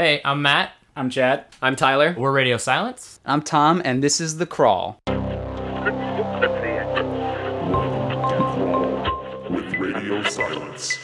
Hey, I'm Matt. I'm Chad. I'm Tyler. We're Radio Silence. I'm Tom, and this is The Crawl. with Radio Silence.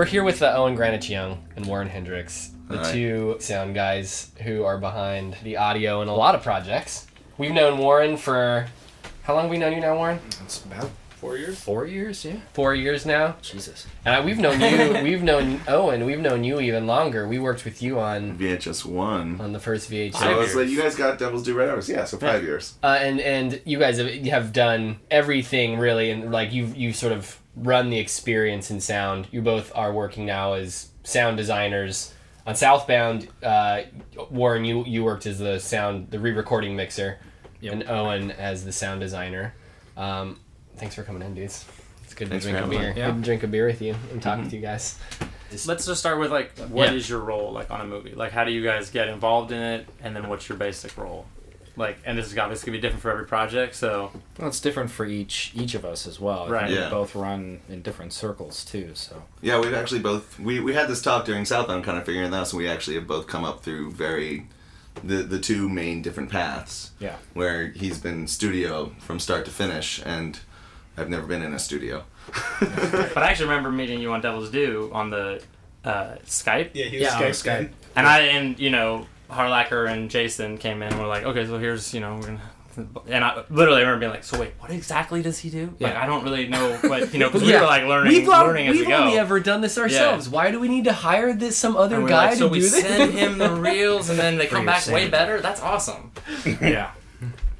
We're here with uh, Owen Granich Young and Warren Hendriks, the All right. two sound guys who are behind the audio in a lot of projects. We've known Warren for how long have we known you now, Warren? It's about four years. Four years, yeah. Four years now. Jesus. And I, we've known you. we've known Owen. We've known you even longer. We worked with you on VHS one. on the first VHS. So it's like you guys got Devil's Due Red Hours. Yeah, so five years. uh, and and you guys have, have done everything really, and like you you sort of run the experience in sound. You both are working now as sound designers on Southbound. Uh, Warren, you you worked as the sound the re-recording mixer, Yep. and Owen as the sound designer. Um, thanks for coming in, dudes. It's good Thanks to for drink a beer. us. Good to drink a beer with you and talk mm-hmm. with you guys. Let's just start with like, what is Yeah. your role like on a movie? Like, how do you guys get involved in it, and then what's your basic role? Like, and this is obviously gonna be different for every project. So, Well, it's different for each each of us as well. Right. Yeah. We both run in different circles too. So Yeah, we've actually both we, we had this talk during Southbound, kind of figuring that out. So we actually have both come up through very the the two main different paths. yeah. Where he's been studio from start to finish, and I've never been in a studio. but I actually remember meeting you on Devil's Due on the uh, Skype, Yeah, he was Yeah, on Skype Skype. guy. and I and you know Harlacker and Jason came in. and We're like, okay, so here's you know we're gonna. And I literally remember being like, "So wait, what exactly does he do?" Like, Yeah. I don't really know what you know because we were like learning, We've, all- learning as we've we go. only ever done this ourselves. Why do we need to hire this some other And we're guy like, so to we do this? send him the reels, and then they come back way better. That's awesome. yeah.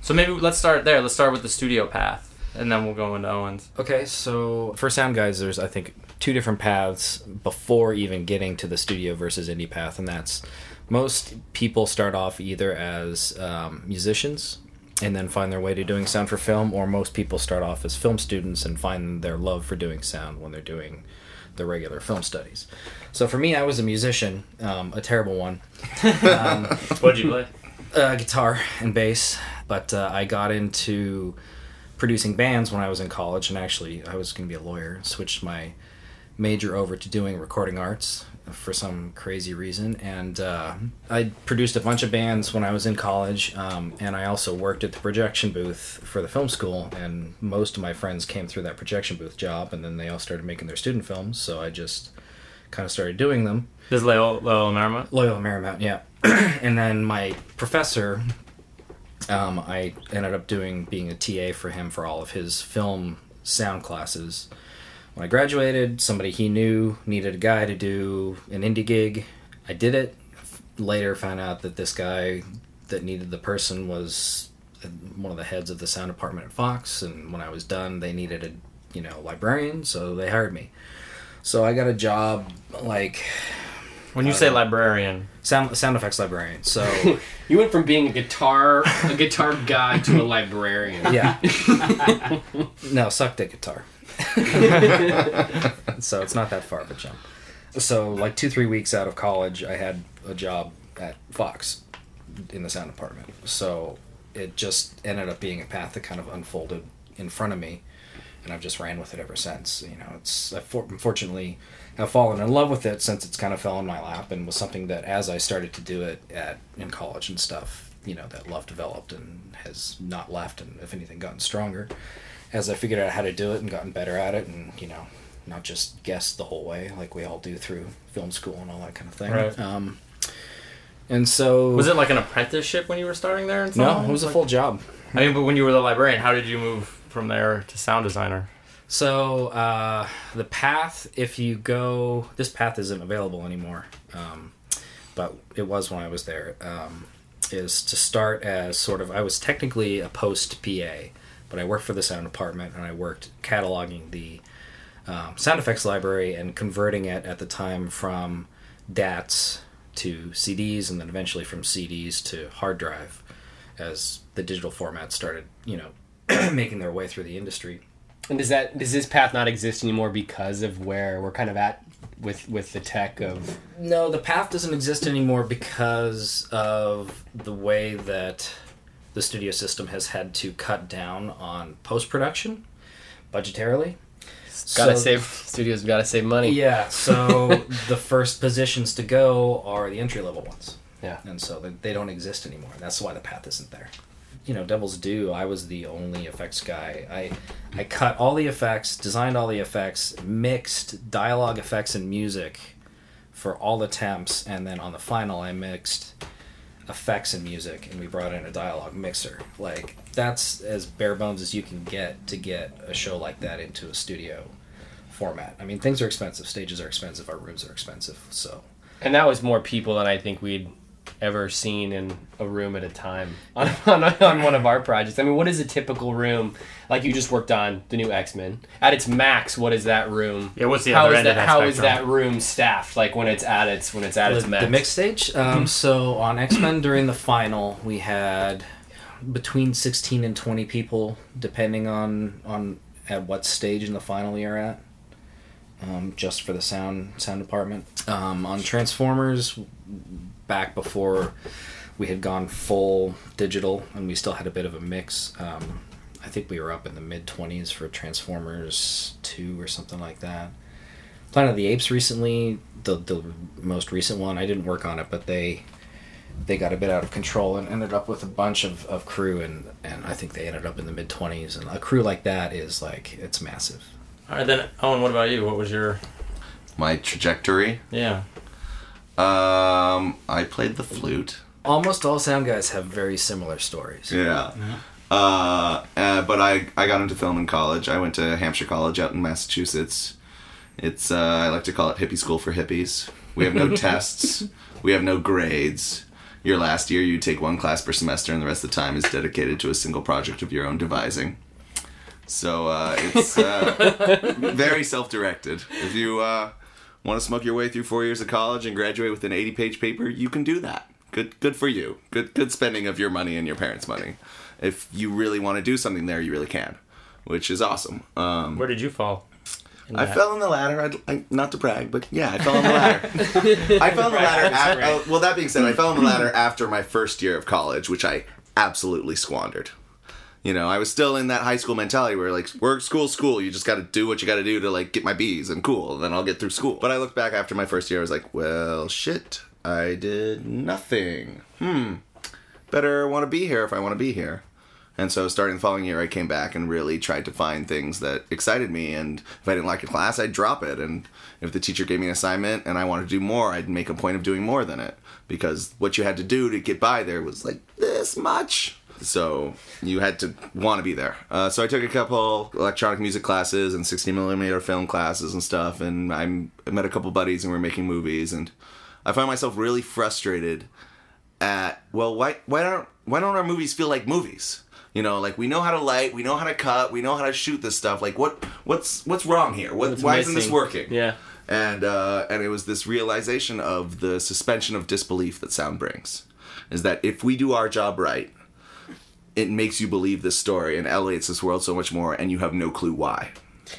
So maybe let's start there. Let's start with the studio path, and then we'll go into Owens. Okay, so for sound guys, there's I think two different paths before even getting to the studio versus indie path, and that's most people start off either as um, musicians and then find their way to doing sound for film, or most people start off as film students and find their love for doing sound when they're doing the regular film studies. So for me, I was a musician, um, a terrible one What'd you play? uh, guitar and bass, but uh, I got into producing bands when I was in college, and actually I was going to be a lawyer. Switched my major over to doing recording arts for some crazy reason, and uh, I produced a bunch of bands when I was in college, um, and I also worked at the projection booth for the film school, and most of my friends came through that projection booth job, and then they all started making their student films, so I just kind of started doing them. This is Leo Marmot. Loyola Marymount, yeah. and then my professor, um, I ended up doing being a TA for him for all of his film sound classes. When I graduated, somebody he knew needed a guy to do an indie gig. I did it. Later, found out that this guy that needed the person was one of the heads of the sound department at Fox. And when I was done, they needed a you know librarian, so they hired me. So I got a job like When you say librarian, sound sound effects librarian. So You went from being a guitar a guitar guy to a librarian. yeah, no, sucked at guitar. so it's not that far of a jump. So like two three weeks out of college, I had a job at Fox in the sound department. So it just ended up being a path that kind of unfolded in front of me, and I've just ran with it ever since. You know, it's I for- unfortunately have fallen in love with it since it's kind of fell in my lap and was something that as I started to do it at in college and stuff, you know, that love developed and has not left and if anything gotten stronger as I figured out how to do it and gotten better at it and you know not just guess the whole way like we all do through film school and all that kind of thing. Right. Um, and so was it like an apprenticeship when you were starting there? And no, something? it was a full job. I mean, but when you were the librarian, how did you move from there to sound designer? So uh, the path, if you go, this path isn't available anymore, um, but it was when I was there. Um, is to start as sort of I was technically a post PA, but I worked for the sound department and I worked cataloging the um, sound effects library and converting it at the time from DATs to CDs and then eventually from CDs to hard drive. as the digital format started, you know, making their way through the industry. And does that does this path not exist anymore because of where we're kind of at with with the tech of No, the path doesn't exist anymore because of the way that the studio system has had to cut down on post production budgetarily. gotta So- save studios gotta save money. Yeah, so the first positions to go are the entry level ones. Yeah. And so they, they don't exist anymore. That's why the path isn't there. You know, Devil's Due, I was the only effects guy. I I cut all the effects, designed all the effects, mixed dialogue effects and music for all the temps, and then on the final I mixed effects and music and we brought in a dialogue mixer. Like that's as bare bones as you can get to get a show like that into a studio format. I mean, things are expensive, stages are expensive, our rooms are expensive. So And that was more people than I think we'd ever seen in a room at a time on, on, on one of our projects. I mean, what is a typical room? Like you just worked on the new X Men. At its max, what is that room? Yeah, what's the How other is end that? of that how is spectrum? that room staffed? Like when it's at its when it's at its max. the mix stage. Um, so on X Men during the final, we had between sixteen and twenty people, depending on on at what stage in the final you're at. Um, just for the sound sound department. Um, on Transformers, back before we had gone full digital, and we still had a bit of a mix. Um, I think we were up in the mid twenties for Transformers two or something like that. Planet of the Apes recently, the the most recent one. I didn't work on it, but they they got a bit out of control and ended up with a bunch of, of crew and and I think they ended up in the mid twenties. And a crew like that is like it's massive. All right, then Owen, what about you? What was your My trajectory. yeah? Um, I played the flute. Almost all sound guys have very similar stories. Yeah. Uh, uh, but I, I got into film in college. I went to Hampshire College out in Massachusetts. It's uh, I like to call it hippie school for hippies. We have no tests. We have no grades. Your last year, you take one class per semester, and the rest of the time is dedicated to a single project of your own devising. So uh, it's uh, very self-directed. If you uh, want to smoke your way through four years of college and graduate with an 80-page paper, you can do that. Good, good for you. Good, good spending of your money and your parents' money. If you really want to do something there, you really can, which is awesome. Um, Where did you fall? I fell in the ladder. I'd, I, not to brag, but yeah, I fell in the ladder. I fell in the ladder. After, oh, well, that being said, I fell in the ladder after my first year of college, which I absolutely squandered. You know, I was still in that high school mentality where like work, school, school. You just got to do what you got to do to like get my B's and cool, then I'll get through school. But I look back after my first year, I was like, well, shit, I did nothing. Hmm. Better want to be here if I want to be here. And so, starting the following year, I came back and really tried to find things that excited me. And if I didn't like a class, I'd drop it. And if the teacher gave me an assignment and I wanted to do more, I'd make a point of doing more than it. Because what you had to do to get by there was like this much. So you had to want to be there. Uh, so I took a couple electronic music classes and 60 millimeter film classes and stuff. And I'm- I met a couple buddies and we are making movies. And I find myself really frustrated at well why why don't why don't our movies feel like movies you know like we know how to light we know how to cut we know how to shoot this stuff like what what's what's wrong here what, What's why isn't this working Yeah. and uh, and it was this realization of the suspension of disbelief that sound brings is that if we do our job right it makes you believe this story and elevates this world so much more and you have no clue why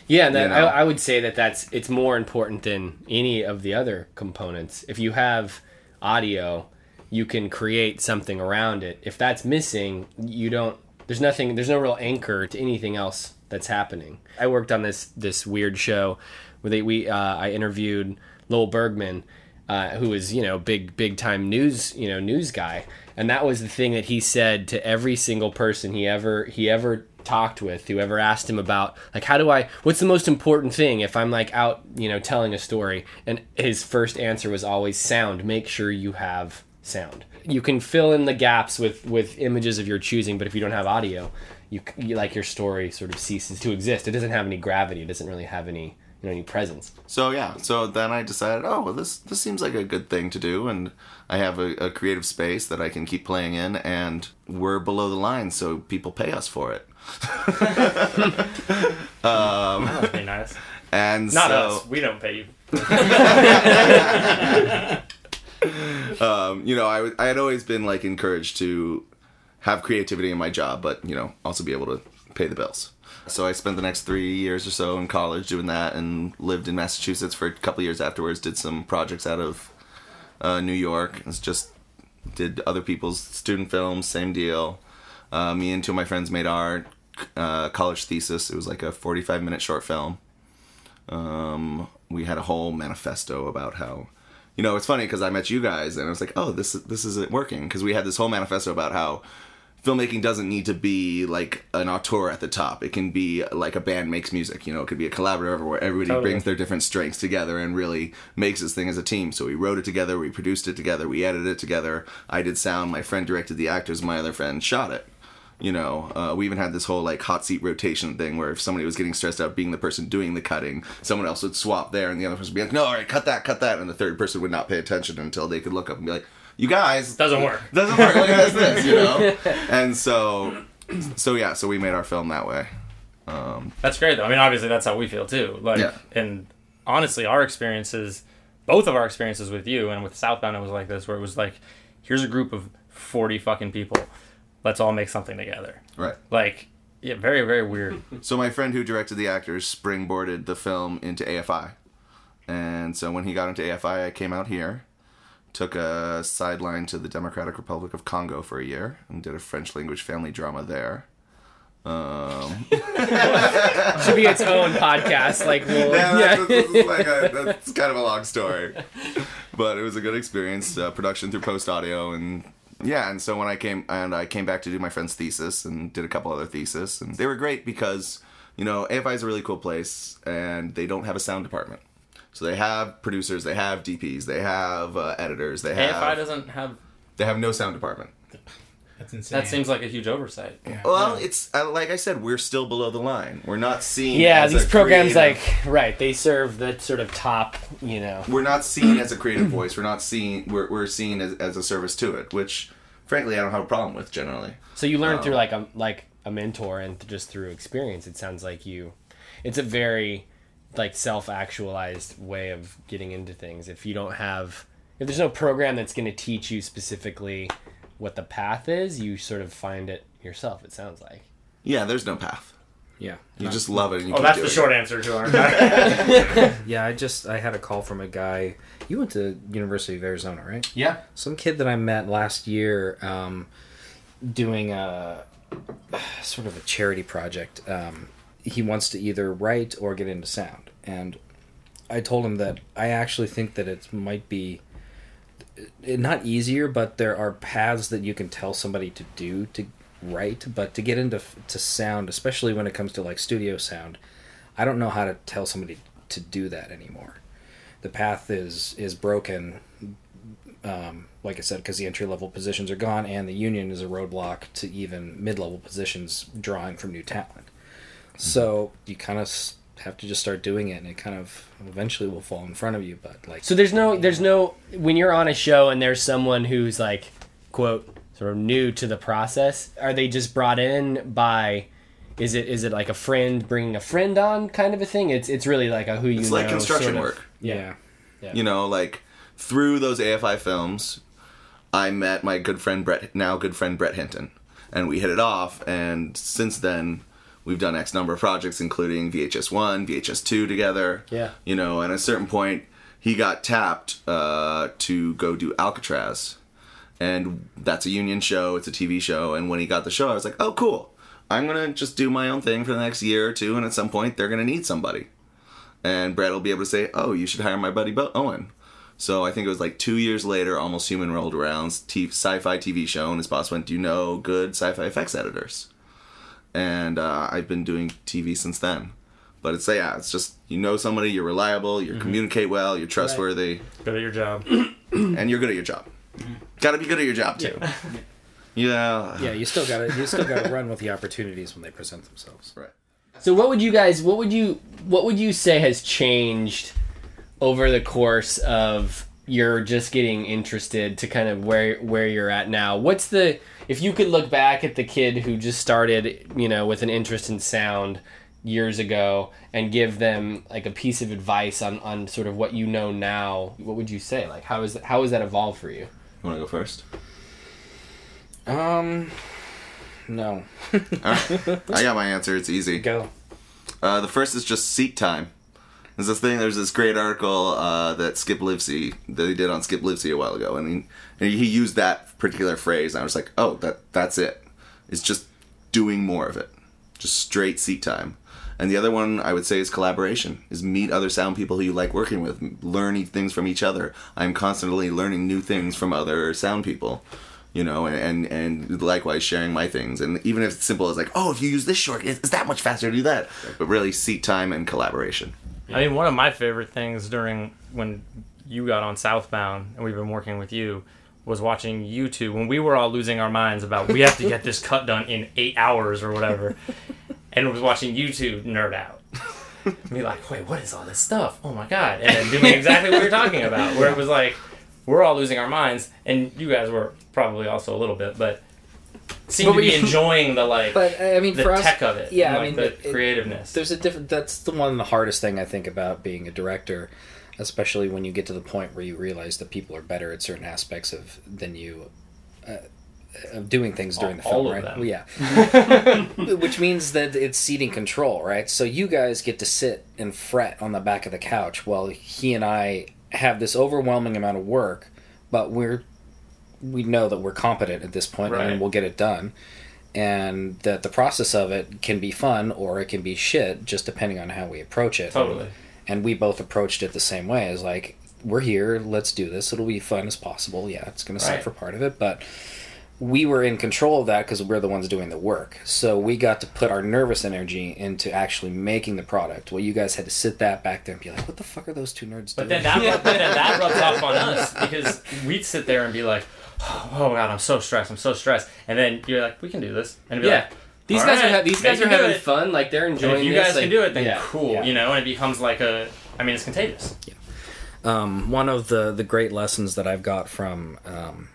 Yeah, and that, You know? I, I would say that that's it's more important than any of the other components. If you have audio, you can create something around it. If that's missing, you don't. There's nothing. There's no real anchor to anything else that's happening. I worked on this this weird show where they we uh, I interviewed Lowell Bergman, uh, was you know big big time news you know news guy, and that was the thing that he said to every single person he ever he ever talked with whoever asked him about like how do i what's the most important thing if i'm like out you know telling a story? And his first answer was always sound. Make sure you have sound. You can fill in the gaps with with images of your choosing but if you don't have audio you, you like your story sort of ceases to exist. It doesn't have any gravity. It doesn't really have any you know any presence So yeah, so then I decided, oh, well, this this seems like a good thing to do, and I have a, a creative space that I can keep playing in, and we're below the line, so people pay us for it. That'd be nice. And Not so, us. We don't pay you. um, you know, I, w- I had always been like encouraged to have creativity in my job, but you know, also be able to pay the bills. So I spent the next three years or so in college doing that, and lived in Massachusetts for a couple years afterwards. Did some projects out of uh, New York. It's just did other people's student films, same deal. Uh, me and two of my friends made our uh, college thesis. It was like a 45 minute short film. Um, we had a whole manifesto about how, you know, it's funny because I met you guys and I was like, oh, this this isn't working because we had this whole manifesto about how filmmaking doesn't need to be like an auteur at the top. It can be like a band makes music. You know, it could be a collaborative where everybody Totally. brings their different strengths together and really makes this thing as a team. So we wrote it together, we produced it together, we edited it together. I did sound, my friend directed the actors, my other friend shot it. You know, uh, we even had this whole like hot seat rotation thing where if somebody was getting stressed out being the person doing the cutting, someone else would swap there and the other person would be like, no, all right, cut that, cut that. And the third person would not pay attention until they could look up and be like, you guys, Doesn't work. doesn't work. Look at this, you know. And so, so yeah, so we made our film that way. Um, that's great though. I mean, obviously that's how we feel too. Like, Yeah. and honestly, our experiences, both of our experiences with you and with Southbound, it was like this, where it was like, here's a group of forty fucking people, let's all make something together. Right. Like, yeah, very very weird. So my friend who directed the actors springboarded the film into AFI, and so when he got into AFI, I came out here, took a sideline to the Democratic Republic of Congo for a year, and did a French language family drama there. Um, Should be its own podcast. Like, we'll, yeah, yeah. That's, like a, that's kind of a long story, but it was a good experience. Uh, production through post audio, and yeah, and so when I came and I came back to do my friend's thesis and did a couple other theses, and they were great because you know AFI is a really cool place, and they don't have a sound department. So they have producers, they have DPs, they have uh, editors, they have AFI doesn't have. they have no sound department. That's insane. That seems like a huge oversight. Well, it's uh, like I said, we're still below the line. We're not seen. Yeah, as these a programs, creative- like, right, they serve the sort of top, you know. we're not seen as a creative voice. We're not seen. We're, we're seen as, as a service to it, which, frankly, I don't have a problem with generally. So you learn Oh. through like a like a mentor and just through experience. It sounds like you. It's a very like self actualized way of getting into things. If you don't have, if there's no program that's going to teach you specifically what the path is, you sort of find it yourself. It sounds like. Yeah, there's no path. Yeah. You just love it. And you Oh, keep that's the short it. answer to our. Yeah, I just I had a call from a guy. You went to University of Arizona, right? Yeah. Some kid that I met last year, um, doing a sort of a charity project. Um, he wants to either write or get into sound, and I told him that I actually think that it might be eh, not easier, but there are paths that you can tell somebody to do to write, but to get into to sound, especially when it comes to like studio sound, I don't know how to tell somebody to do that anymore. The path is is broken um, like I said, because the entry level positions are gone, and the union is a roadblock to even mid level positions drawing from new talent. So you kind of have to just start doing it, and it kind of eventually will fall in front of you. But like, So there's no there's no when you're on a show and there's someone who's like quote sort of new to the process. Are they just brought in by? Is it is it like a friend bringing a friend on kind of a thing? It's it's really like a who you It's know like construction sort of- work. Yeah. You know, like through those AFI films, I met my good friend Brett, now good friend Brett Hinton, and we hit it off. And since then, we've done X number of projects, including VHS one, VHS two together. Yeah. You know, and at a certain point, he got tapped uh, to go do Alcatraz, and that's a union show. It's a TV show. And when he got the show, I was like, oh, cool. I'm gonna just do my own thing for the next year or two, and at some point, they're gonna need somebody and Brad will be able to say, "Oh, you should hire my buddy Bo- Owen." So I think it was like two years later, Almost Human rolled around, t- sci-fi TV show, and his boss went, "Do you know good sci-fi effects editors?" And uh, I've been doing TV since then. But it's yeah, it's just you know somebody, you're reliable, you communicate well, you're trustworthy, Good at your job. and you're good at your job. Got to be good at your job too. Yeah. yeah, you still got to you still got to run with the opportunities when they present themselves. Right. So what would you guys what would you what would you say has changed over the course of you're just getting interested to kind of where where you're at now? What's the if you could look back at the kid who just started, you know, with an interest in sound years ago and give them like a piece of advice on on sort of what you know now, what would you say? Like how is how has that evolved for you? You want to go first? Um, No. I got my answer. It's easy. Go. Uh, the first is just seat time. There's this thing. There's this great article uh, that Skip Lievsay that he did on Skip Lievsay a while ago, and he and he used that particular phrase. And I was like, oh, that that's it. It's just doing more of it, just straight seat time. And the other one I would say is collaboration. Is meet other sound people who you like working with, learning things from each other. I'm constantly learning new things from other sound people you know, and and likewise sharing my things, and even if it's simple as like, oh, if you use this short, it's that much faster to do that. But really, seat time and collaboration. I mean, one of my favorite things during when you got on Southbound and we've been working with you was watching you two when we were all losing our minds about we have to get this cut done in eight hours or whatever, and was watching you two nerd out. Be like, wait, what is all this stuff? Oh my god! And then doing exactly what you're talking about, where it was like, we're all losing our minds, and you guys were probably also a little bit, but seem But to be we- enjoying the like But I mean, the for us, tech of it, yeah, and, I mean, the it- creativeness. there's a different. That's the one the hardest thing I think about being a director, especially when you get to the point where you realize that people are better at certain aspects of than you. Uh, of doing things during the All film, of right? them. Well, yeah. Which means that it's seating control, right? So you guys get to sit and fret on the back of the couch while he and I have this overwhelming amount of work, but we're we know that we're competent at this point Right. and we'll get it done. And that the process of it can be fun or it can be shit, just depending on how we approach it. Totally. And we both approached it the same way as like, we're here, let's do this. It'll be fun as possible. Yeah, it's going to suck for part of it, but we were in control of that because we're the ones doing the work. So we got to put our nervous energy into actually making the product. Well, you guys had to sit that back there and be like, "What the fuck are those two nerds But doing?" then that, but then that rubs off on us because we'd sit there and be like, oh, "Oh god, I'm so stressed. I'm so stressed." And then you're like, "We can do this." And be Yeah. like, These All guys are ha- these they guys are having it. fun. Like they're and enjoying. "If you this, guys like, can do it, then yeah. cool." Yeah. You know, and it becomes like a. I mean, it's contagious. um, one of the the great lessons that I've got from um,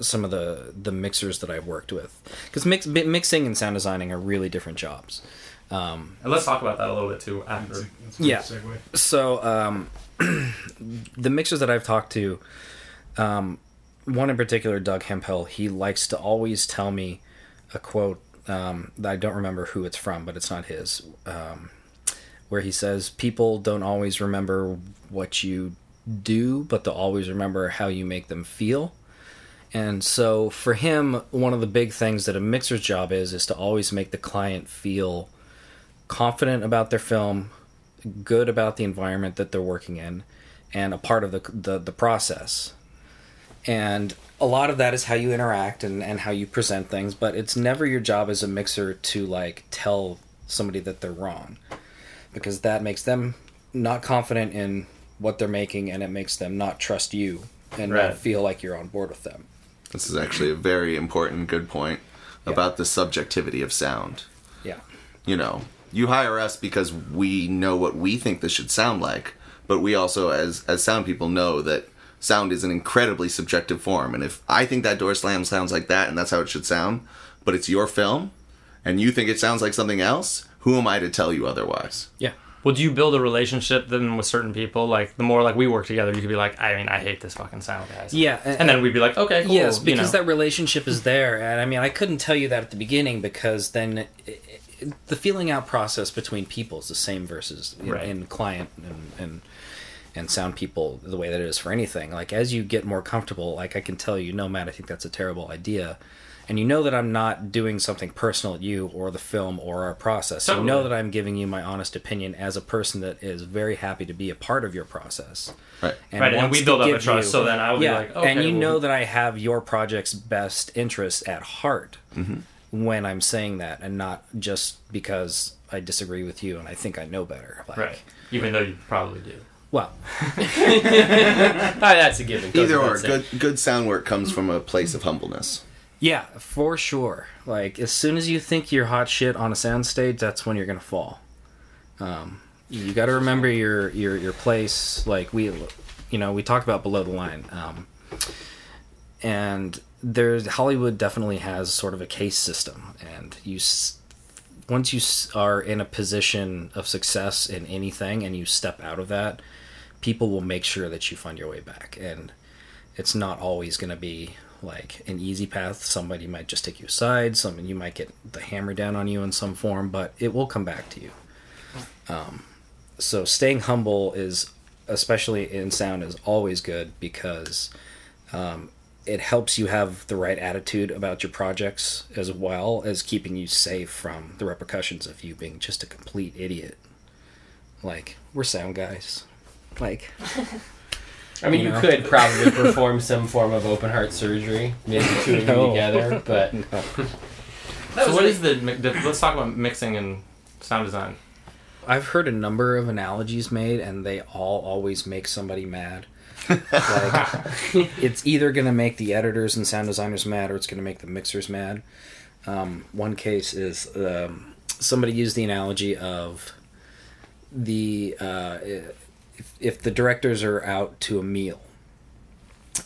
some of the the mixers that I've worked with, because mix, mixing and sound designing are really different jobs. Um, And let's talk about that a little bit too after. That's a, that's a Yeah. segue. so um, the mixers that I've talked to, um, one in particular, Doug Hemphill, he likes to always tell me a quote um, I don't remember who it's from, but it's not his. Um, where he says, "People don't always remember what you do, but they'll always remember how you make them feel." And so for him, one of the big things that a mixer's job is is to always make the client feel confident about their film, good about the environment that they're working in, and a part of the the, the process. And a lot of that is how you interact and, and how you present things, but it's never your job as a mixer to like tell somebody that they're wrong. Because that makes them not confident in what they're making and it makes them not trust you and Right. not feel like you're on board with them. This is actually a very important, good point about the subjectivity of sound. Yeah. You know, you hire us because we know what we think this should sound like, but we also, as as sound people, know that sound is an incredibly subjective form. And if I think that door slam sounds like that, and that's how it should sound, but it's your film, and you think it sounds like something else, who am I to tell you otherwise? Yeah. Well, do you build a relationship then with certain people? Like the more like we work together, you could be like, "I mean, I hate this fucking sound, guys." Yeah. And then we'd be like, "Okay, cool." Yes, you because know. that relationship is there, and I mean, I couldn't tell you that at the beginning because then it, it, the feeling out process between people is the same versus in, Right. in client and, and and sound people the way that it is for anything. Like as you get more comfortable, like I can tell you, no, Matt, I think that's a terrible idea. And you know that I'm not doing something personal at you or the film or our process. You know that I'm giving you my honest opinion as a person that is very happy to be a part of your process. Right. Right, and we build up a give trust, so then I would be yeah, like, okay, and you well- know that I have your project's best interests at heart mm-hmm. when I'm saying that, and not just because I disagree with you and I think I know better. Like, right, even though you probably do. Well, that's a given. Either or, good good sound work comes from a place of humbleness. yeah, for sure. Like as soon as you think you're hot shit on a soundstage, that's when you're gonna fall. Um, you got to remember your your your place. Like we, you know, we talked about below the line. Um, and there's Hollywood definitely has sort of a case system, and you once you are in a position of success in anything, and you step out of that, people will make sure that you find your way back, and it's not always going to be like an easy path. Somebody might just take you aside. Some you might get the hammer down on you in some form, but it will come back to you. Um, so staying humble is, especially in sound, is always good because um, it helps you have the right attitude about your projects as well as keeping you safe from the repercussions of you being just a complete idiot. Like we're sound guys. Like I mean, You you, could probably perform some form of open heart surgery, maybe two of No. you together, but So what is the, the? Let's talk about mixing and sound design. I've heard a number of analogies made, and they all always make somebody mad. like, it's either going to make the editors and sound designers mad, or it's going to make the mixers mad. Um, one case is um, somebody used the analogy of the uh, if, if the directors are out to a meal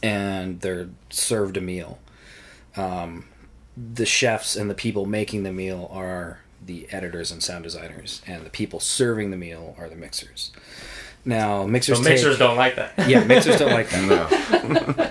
and they're served a meal, um, the chefs and the people making the meal are the editors and sound designers, and the people serving the meal are the mixers. Now, mixers So mixers take, don't like that. yeah, mixers don't like that, No.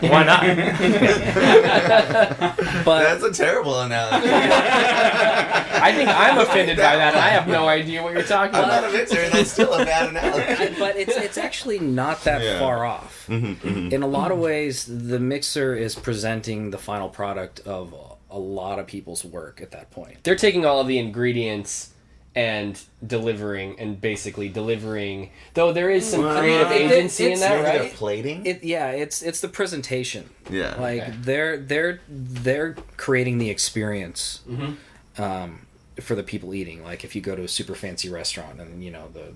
Why not? but That's a terrible analogy. I think I'm offended by that. I have no idea what you're talking I'm about. not a mixer, and that's still a bad analogy. but it's it's actually not that Yeah. far off. Mm-hmm, mm-hmm. In a lot of ways, the mixer is presenting the final product of a lot of people's work at that point. They're taking all of the ingredients and delivering, and basically delivering. Though there is some Well, creative it- agency in that, right? they're plating. It yeah, it's it's the presentation. yeah. Like Okay. they're they're they're creating the experience mm-hmm. um, for the people eating. Like if you go to a super fancy restaurant and you know the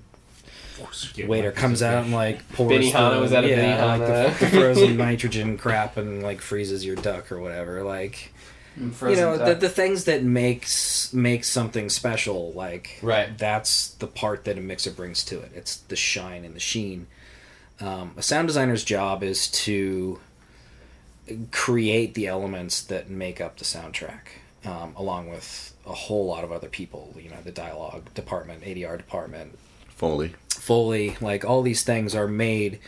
waiter comes out and like pours Benihana, the, was that a yeah, like the, the frozen nitrogen crap and like freezes your duck or whatever. Like you know the, the things that makes makes something special. Like Right. that's the part that a mixer brings to it. It's the shine and the sheen. Um, a sound designer's job is to create the elements that make up the soundtrack, um, along with a whole lot of other people. You know, the dialogue department, ADR department, Foley. Foley, like all these things are made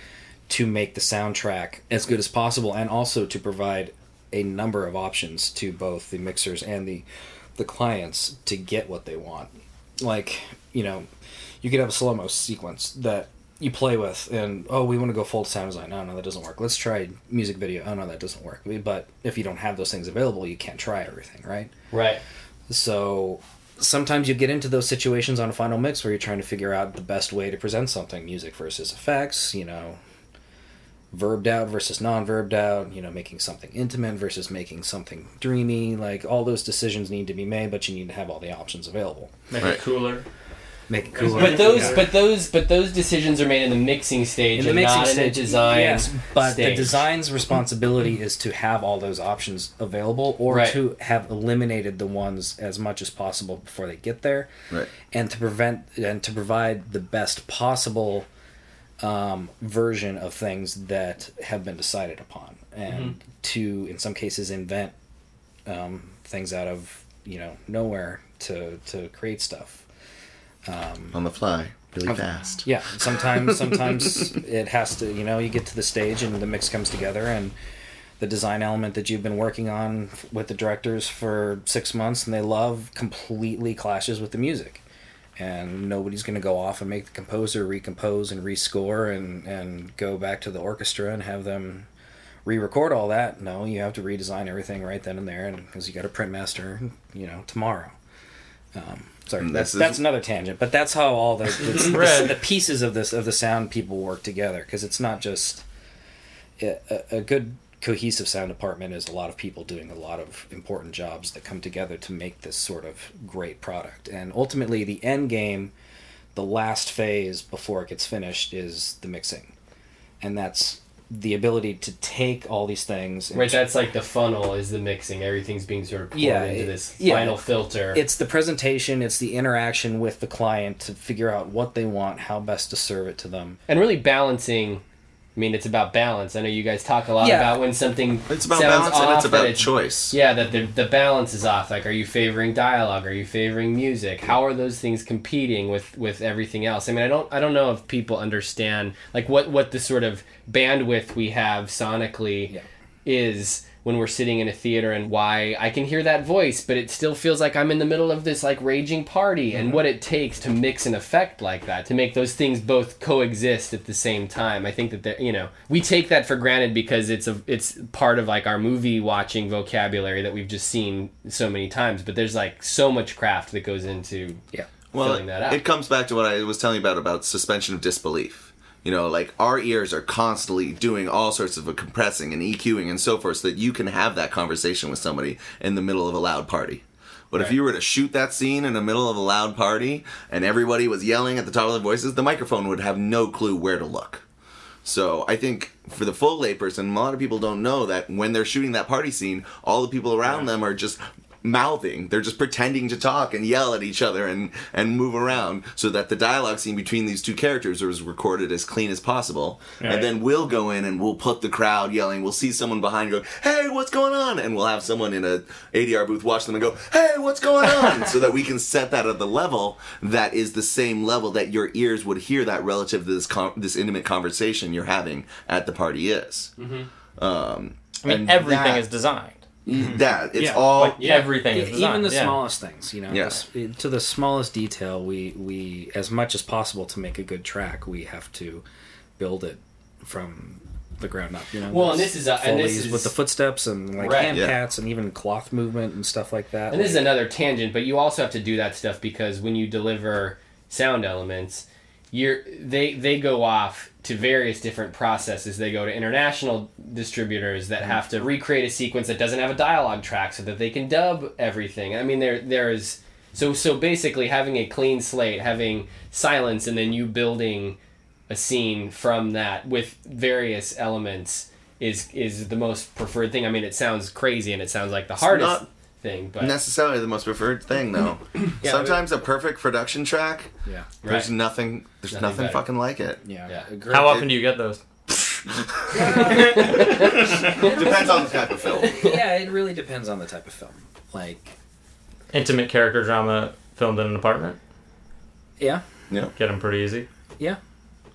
to make the soundtrack as good as possible, and also to provide a number of options to both the mixers and the the clients to get what they want. Like you know, you could have a slow mo sequence that you play with, and oh, we want to go full sound design. no no, that doesn't work. Let's try music video. Oh no, that doesn't work. But if you don't have those things available, you can't try everything, right? Right. So sometimes you get into those situations on a final mix where you're trying to figure out the best way to present something music versus effects, you know, verbed out versus non verbed out, you know, making something intimate versus making something dreamy. Like all those decisions need to be made, but you need to have all the options available. Make Right. it cooler. Make it cooler. But those, Yeah. but those, but those decisions are made in the mixing stage in the and mixing not stage, in the design. yes, but stage. the design's responsibility is to have all those options available, or Right. to have eliminated the ones as much as possible before they get there. Right. and to prevent and to provide the best possible um, version of things that have been decided upon, and to in some cases invent um, things out of you know nowhere to to create stuff. Um, on the fly. Really fast. Yeah, sometimes sometimes it has to. You know, you get to the stage and the mix comes together and. The design element that you've been working on with the directors for six months and they love completely clashes with the music. and nobody's going to go off and make the composer recompose and rescore and and go back to the orchestra and have them re-record all that. No, you have to redesign everything right then and there, and because you got a print master, you know, tomorrow. Um, sorry, And that's this is- that's another tangent, but that's how all the the, Right. the pieces of this of the sound people work together because it's not just a, a a good cohesive sound department is a lot of people doing a lot of important jobs that come together to make this sort of great product and ultimately the end game the last phase before it gets finished is the mixing and that's the ability to take all these things and Right, that's like the funnel is the mixing. Everything's being sort of poured Yeah, into this yeah. final filter. it's the presentation it's the interaction with the client to figure out what they want how best to serve it to them and really balancing. I mean, it's about balance. I know you guys talk a lot Yeah. about when something It's about sounds balance and off, it's about that choice. Yeah, that the, the balance is off. Like, are you favoring dialogue? Are you favoring music? How are those things competing with with everything else? I mean, I don't I don't know if people understand like what what the sort of bandwidth we have sonically Yeah. is when we're sitting in a theater and why I can hear that voice, but it still feels like I'm in the middle of this like raging party and mm-hmm. what it takes to mix an effect like that, to make those things both coexist at the same time. I think that they're, you know, we take that for granted because it's a it's part of like our movie watching vocabulary that we've just seen so many times, but there's like so much craft that goes into Yeah. well, filling that out. it comes back to what I was telling you about about suspension of disbelief. You know, like our ears are constantly doing all sorts of compressing and EQing and so forth, so that you can have that conversation with somebody in the middle of a loud party. But if you were to shoot that scene in the middle of a loud party and everybody was yelling at the top of their voices, the microphone would have no clue where to look. So I think for the full layperson, a lot of people don't know that when they're shooting that party scene, all the people around them are just mouthing. They're just pretending to talk and yell at each other and and move around so that the dialogue scene between these two characters is recorded as clean as possible. Right. And then we'll go in and we'll put the crowd yelling. We'll see someone behind go, "Hey, what's going on?" And we'll have someone in a ADR booth watch them and go, "Hey, what's going on?" so that we can set that at the level that is the same level that your ears would hear that relative to this con- this intimate conversation you're having at the party is. Um, I mean, everything that- is designed. That it's Yeah, all Like everything is E- even the yeah. smallest things you know yes this- to the smallest detail we we as much as possible to make a good track we have to build it from the ground up you know Well, and this is, uh, and this is- with the footsteps and like Right. hand Yeah. cats and even cloth movement and stuff like that And this is another tangent, but you also have to do that stuff because when you deliver sound elements, you're they they go off to various different processes. They go to international distributors that have to recreate a sequence that doesn't have a dialogue track so that they can dub everything. I mean there there is so so basically having a clean slate, having silence and then you building a scene from that with various elements is is the most preferred thing. I mean it sounds crazy and it sounds like the hardest not thing, but necessarily the most preferred thing though. Yeah, Sometimes a perfect production track, yeah there's Right. nothing there's Nothing nothing, fucking like it. yeah, Yeah. How often do you get those? Depends on the type of film. yeah it really depends on the type of film like Intimate character drama filmed in an apartment. yeah Yeah. Get them pretty easy. yeah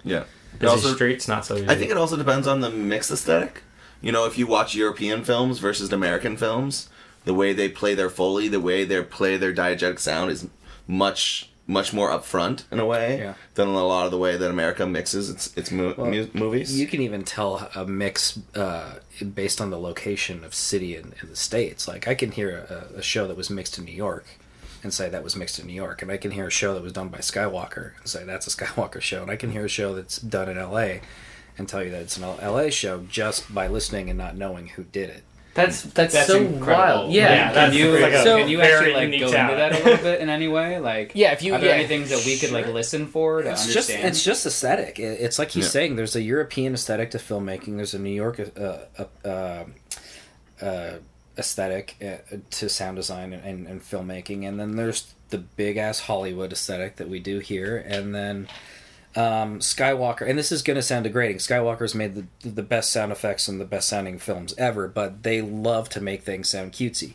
Yeah. Busy also- streets, not so easy. I think it also depends on the mix aesthetic. You know, if you watch European films versus American films, the way they play their foley, the way they play their diegetic sound is much much more upfront in a way Yeah. than a lot of the way that America mixes its its mo- Well, mu- movies. You can even tell a mix uh, based on the location of city in, in the states. Like I can hear a, a show that was mixed in New York and say that was mixed in New York, and I can hear a show that was done by Skywalker and say that's a Skywalker show, and I can hear a show that's done in L.A. and tell you that it's an L.A. show just by listening and not knowing who did it. That's that's, That's so incredible. wild. Yeah. Yeah, that's Can you, like a so, can you actually like go talent. into that a little bit in any way? Like, Yeah, if you- are there yeah. any things that we could like listen for to It's just understand? it's just aesthetic. It- It's like he's Yeah. saying. There's a European aesthetic to filmmaking. There's a New York uh, uh, uh, uh, aesthetic uh, to sound design and, and, and filmmaking, and then there's the big ass Hollywood aesthetic that we do here, and then um, Skywalker. And this is going to sound degrading. Skywalker's made the the best sound effects and the best sounding films ever, but they love to make things sound cutesy.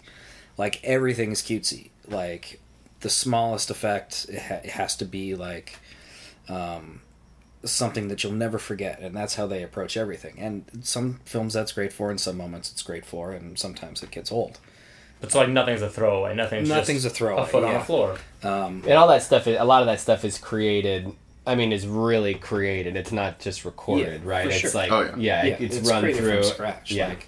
Like everything's cutesy. Like the smallest effect it ha- it has to be like um, something that you'll never forget, and that's how they approach everything. And some films that's great for, and some moments it's great for, and sometimes it gets old. But it's like nothing's a throwaway. Nothing's, Nothing's just a throwaway, A foot on the floor. Um, And all that stuff is a lot of that stuff is created I mean is really created. It's not just recorded, Yeah, right? for It's sure. like Oh, yeah. yeah, yeah, it- it's, run through from scratch. Yeah. Like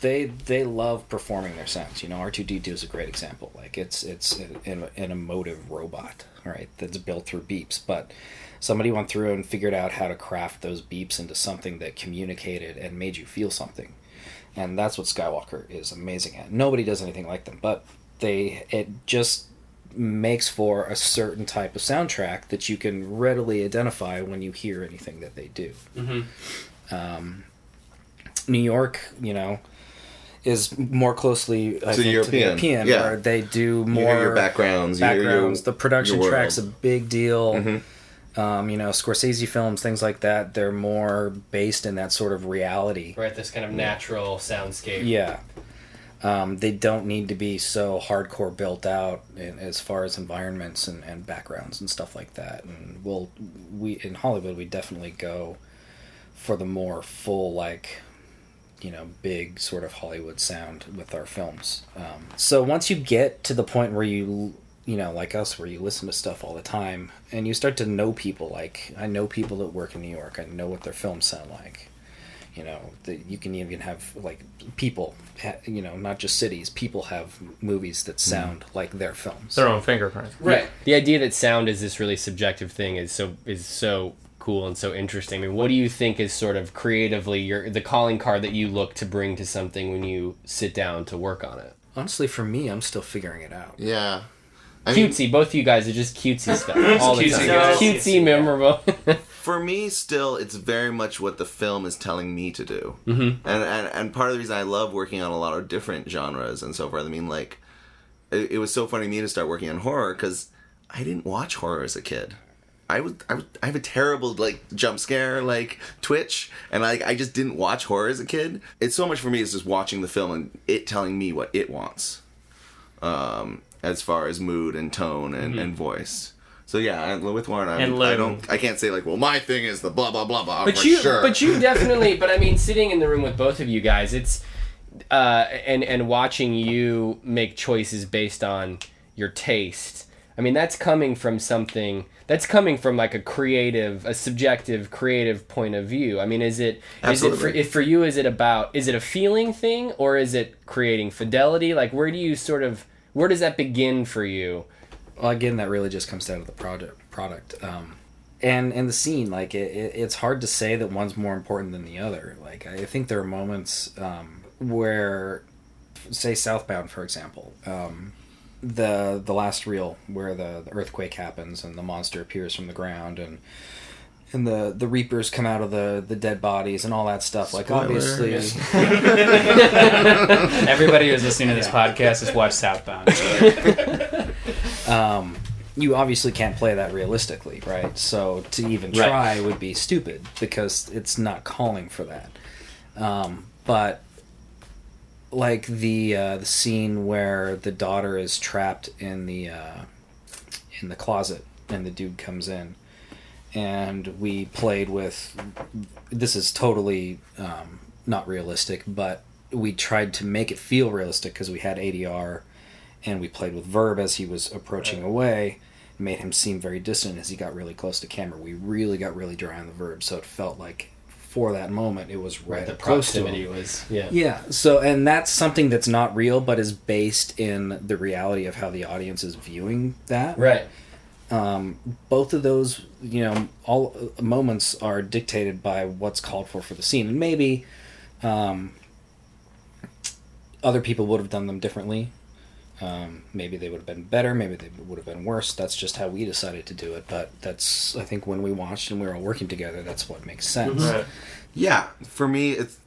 they they love performing their sounds. You know, R two D two is a great example. Like it's it's an, an emotive robot, right? That's built through beeps, but somebody went through and figured out how to craft those beeps into something that communicated and made you feel something. And that's what Skywalker is amazing at. Nobody does anything like them, but they it just makes for a certain type of soundtrack that you can readily identify when you hear anything that they do. Um, New York, you know, is more closely I To think, European, to European, yeah. where they do more hear your backgrounds, you hear your- backgrounds. the production your track's a big deal. Mm-hmm. Um, you know, Scorsese films, things like that, they're more based in that sort of reality. Right, this kind of natural soundscape. Yeah. Um, they don't need to be so hardcore built out in, as far as environments and, and backgrounds and stuff like that. And we'll we in Hollywood we definitely go for the more full like you know big sort of Hollywood sound with our films. Um, so once you get to the point where you you know like us where you listen to stuff all the time and you start to know people like I know people that work in New York. I know what their films sound like. You know, that you can even have like people, you know, not just cities. People have movies that hmm. sound like their films. Their own fingerprints. Right. The idea that sound is this really subjective thing is so is so cool and so interesting. I mean, what do you think is sort of creatively your the calling card that you look to bring to something when you sit down to work on it? Honestly, for me, I'm still figuring it out. Yeah. I mean, Cutesy, both of you guys are just cutesy stuff all the Cutesy time. guys. Cutesy, memorable. for me still it's very much what the film is telling me to do mm-hmm. and, and and part of the reason i love working on a lot of different genres and so forth i mean like it, it was so funny to me to start working on horror because i didn't watch horror as a kid I would, I would, I have a terrible like jump scare like twitch, and like I just didn't watch horror as a kid. It's so much for me is just watching the film and it telling me what it wants, um, as far as mood and tone and, and voice. So yeah, I, with Warren, I, And I don't, I can't say like, well, my thing is the blah blah blah blah. but for you sure. but you definitely but i mean sitting in the room with both of you guys it's uh and and watching you make choices based on your taste i mean that's coming from something that's coming from like a creative a subjective creative point of view i mean is it is it for, if for you is it about is it a feeling thing or is it creating fidelity like where do you sort of where does that begin for you well again that really just comes down to the project product um, and and the scene like it, it, it's hard to say that one's more important than the other. Like i think there are moments um, where say southbound for example um, the the last reel where the, the earthquake happens and the monster appears from the ground and and the the reapers come out of the the dead bodies and all that stuff like obviously Everybody who's listening to this podcast has watched Southbound. um, you obviously can't play that realistically, right? So to even Right. try would be stupid because it's not calling for that. Um, but like the uh, the scene where the daughter is trapped in the uh, in the closet and the dude comes in, and we played with. This is totally um, not realistic, but we tried to make it feel realistic because we had ADR and we played with verb as he was approaching away. Made him seem very distant as he got really close to camera. We really got really dry on the verb so it felt like for that moment it was right, the up close to proximity him. was yeah. Yeah so and that's something that's not real but is based in the reality of how the audience is viewing that. Right. Um, both of those you know all uh, moments are dictated by what's called for for the scene. And maybe um, other people would have done them differently um, maybe they would have been better maybe they would have been worse that's just how we decided to do it but that's i think when we watched and we were all working together that's what makes sense Right. yeah, for me, it's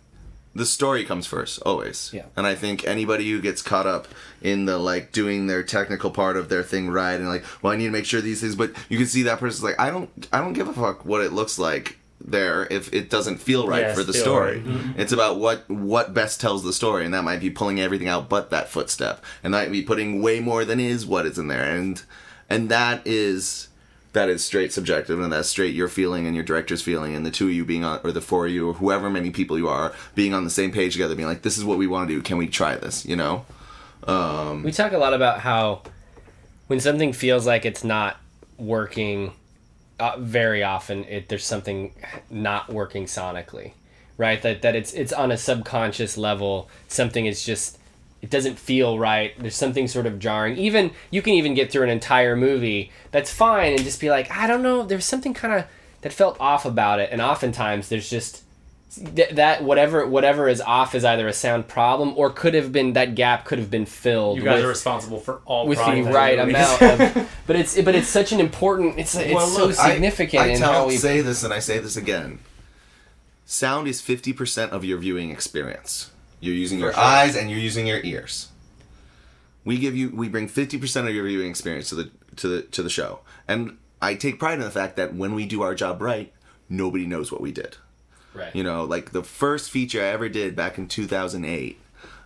the story comes first always. Yeah. And I think anybody who gets caught up in the like doing their technical part of their thing right and like, well, I need to make sure these things, but you can see that person's like, I don't, I don't give a fuck what it looks like there if it doesn't feel right Yeah, for the story. right. It's about what what best tells the story, and that might be pulling everything out but that footstep, and that might be putting way more than is what is in there, and and that is that is straight subjective and that's straight your feeling and your director's feeling and the two of you being on or the four of you or whoever many people you are being on the same page together being like this is what we want to do. Can we try this? You know? Um, We talk a lot about how when something feels like it's not working, uh, very often it there's something not working sonically, right? That that it's it's on a subconscious level. Something is just it doesn't feel right. There's something sort of jarring. Even you can even get through an entire movie that's fine and just be like, I don't know. There's something kind of that felt off about it. And oftentimes there's just that whatever whatever is off is either a sound problem or could have been that gap could have been filled You guys with, are responsible for all with the right amount of but it's but it's such an important it's it's Well, so look, I- significant I, in tell, how we say this and I say this again. Sound is fifty percent of your viewing experience. You're using your sure. eyes and you're using your ears. We give you we bring fifty percent of your viewing experience to the to the to the show. And I take pride in the fact that when we do our job right, nobody knows what we did. Right You know, like the first feature I ever did back in 2008.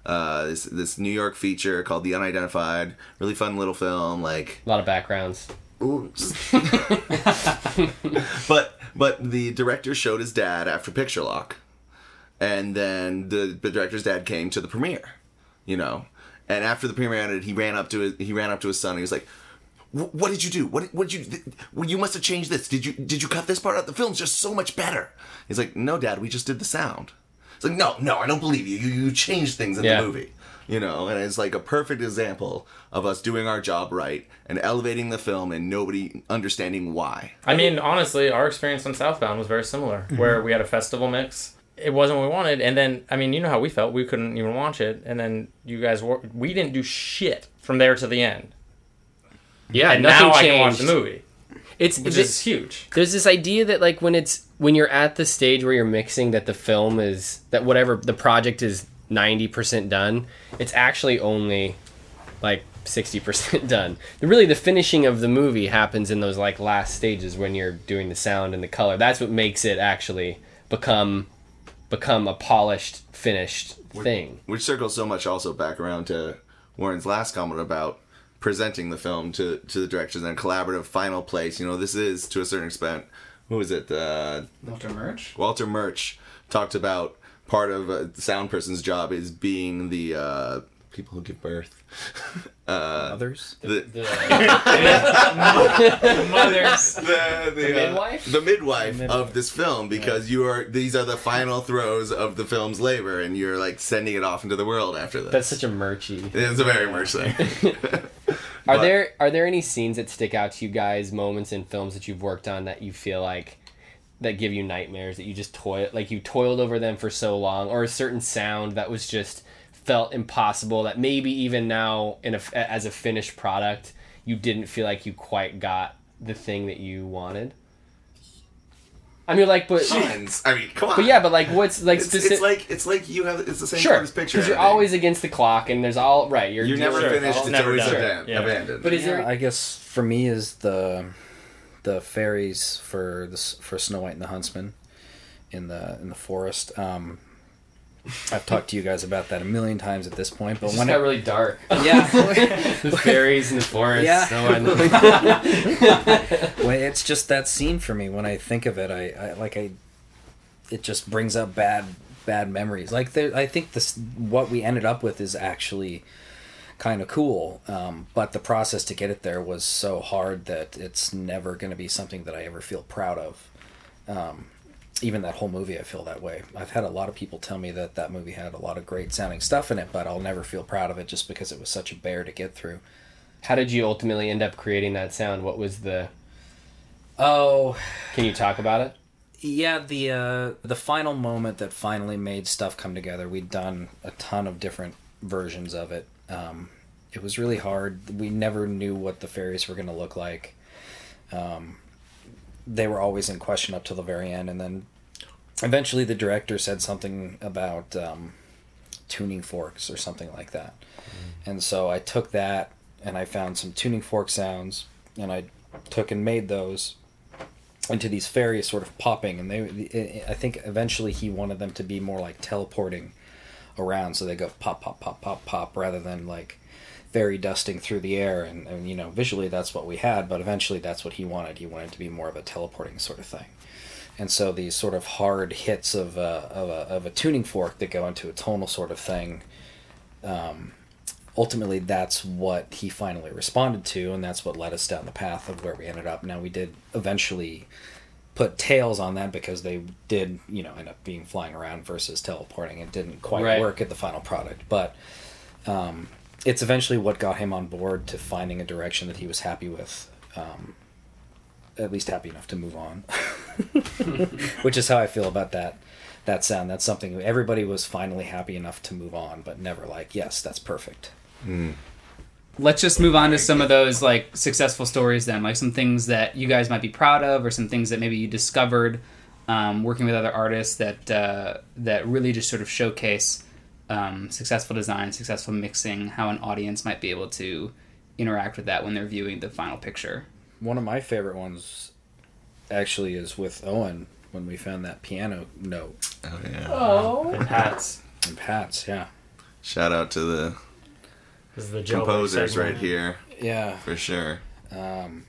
Uh, this this New York feature called The Unidentified, really fun little film. Like a lot of backgrounds but but the director showed his dad after picture lock and then the, the director's dad came to the premiere, you know, and after the premiere ended, he ran up to his, he ran up to his son and he was like, "Wh- "What did you do? What what did you? th- well, you must have changed this. Did you did you cut this part out? The film's just so much better." He's like, "No, Dad, we just did the sound." It's like, "No, no, I don't believe you. You you changed things in Yeah. the movie." You know, and it's like a perfect example of us doing our job right and elevating the film and nobody understanding why. I mean, honestly, our experience on Southbound was very similar, mm-hmm. where we had a festival mix. It wasn't what we wanted, and then I mean, you know how we felt. We couldn't even watch it, and then you guys were. We didn't do shit from there to the end, Yeah, and nothing now I changed. can watch the movie, It's which th- is huge. there's this idea that like when it's when you're at the stage where you're mixing that the film is that whatever the project is 90% done it's actually only like 60% done really the finishing of the movie happens in those like last stages when you're doing the sound and the color that's what makes it actually become become a polished finished thing Which circles so much also back around to Warren's last comment about presenting the film to, to the directors and a collaborative final place. You know, this is to a certain extent, who is it? Uh, Walter Murch. Walter Murch talked about part of a sound person's job is being the uh, people who give birth. Others. The, Mothers. the, the, uh, midwife? the midwife of this film because you are these are the final throes of the film's labor and you're like sending it off into the world after this. that's such a murchy it's a very Murch thing. Are But- there are there any scenes that stick out to you guys, moments in films that you've worked on that you feel like that give you nightmares that you just toil like you toiled over them for so long, or a certain sound that was just felt impossible that maybe even now in a as a finished product you didn't feel like you quite got the thing that you wanted. I mean, like, but Tons. I mean, come on. but yeah, but like, what's like it's, specific? it's like it's like you have it's the same sure, part as picture. because you're editing. always against the clock, and there's all right. You're you're never you're- finished. all- It's never always done. aban- Yeah. abandoned. But is there? Yeah, I guess for me is the the fairies for the for Snow White and the Huntsman in the in the forest. Um, I've talked to you guys about that a million times at this point, but It when got really dark. yeah, the fairies in the forest. Yeah. When it's just that scene for me. When I think of it, I, I like I, it just brings up bad bad memories. Like there, I think this what we ended up with is actually kind of cool, um, but the process to get it there was so hard that it's never going to be something that I ever feel proud of. Um, even that whole movie, I feel that way. I've had a lot of people tell me that that movie had a lot of great sounding stuff in it, but I'll never feel proud of it just because it was such a bear to get through. How did you ultimately end up creating that sound? What was the? Oh, Can you talk about it? Yeah, the uh, the final moment that finally made stuff come together. We'd done a ton of different versions of it. Um, it was really hard. We never knew what the fairies were going to look like. Um, they were always in question up till the very end, and then eventually the director said something about um, tuning forks or something like that. And so I took that and I found some tuning fork sounds, and I took and made those into these fairies sort of popping and they i think eventually he wanted them to be more like teleporting around so they go pop pop pop pop pop rather than like fairy dusting through the air and, and you know visually that's what we had but eventually that's what he wanted. He wanted to be more of a teleporting sort of thing. And so these sort of hard hits of a, of a, of a tuning fork that go into a tonal sort of thing um, ultimately that's what he finally responded to and that's what led us down the path of where we ended up. Now we did eventually put tails on that because they did you know end up being flying around versus teleporting. It didn't quite Right. work at the final product but um, it's eventually what got him on board to finding a direction that he was happy with um, at least happy enough to move on. Which is how i feel about that that sound. That's something everybody was finally happy enough to move on but never like yes that's perfect. Let's just move on to some of those like successful stories then, like some things that you guys might be proud of, or some things that maybe you discovered um, working with other artists that uh, that really just sort of showcase um, successful design, successful mixing, how an audience might be able to interact with that when they're viewing the final picture. One of my favorite ones actually is with Owen when we found that piano note Oh yeah. Oh. And Pat's. And Pat's. Yeah. Shout out to the This is the composers segment. right here Yeah. for sure. Um,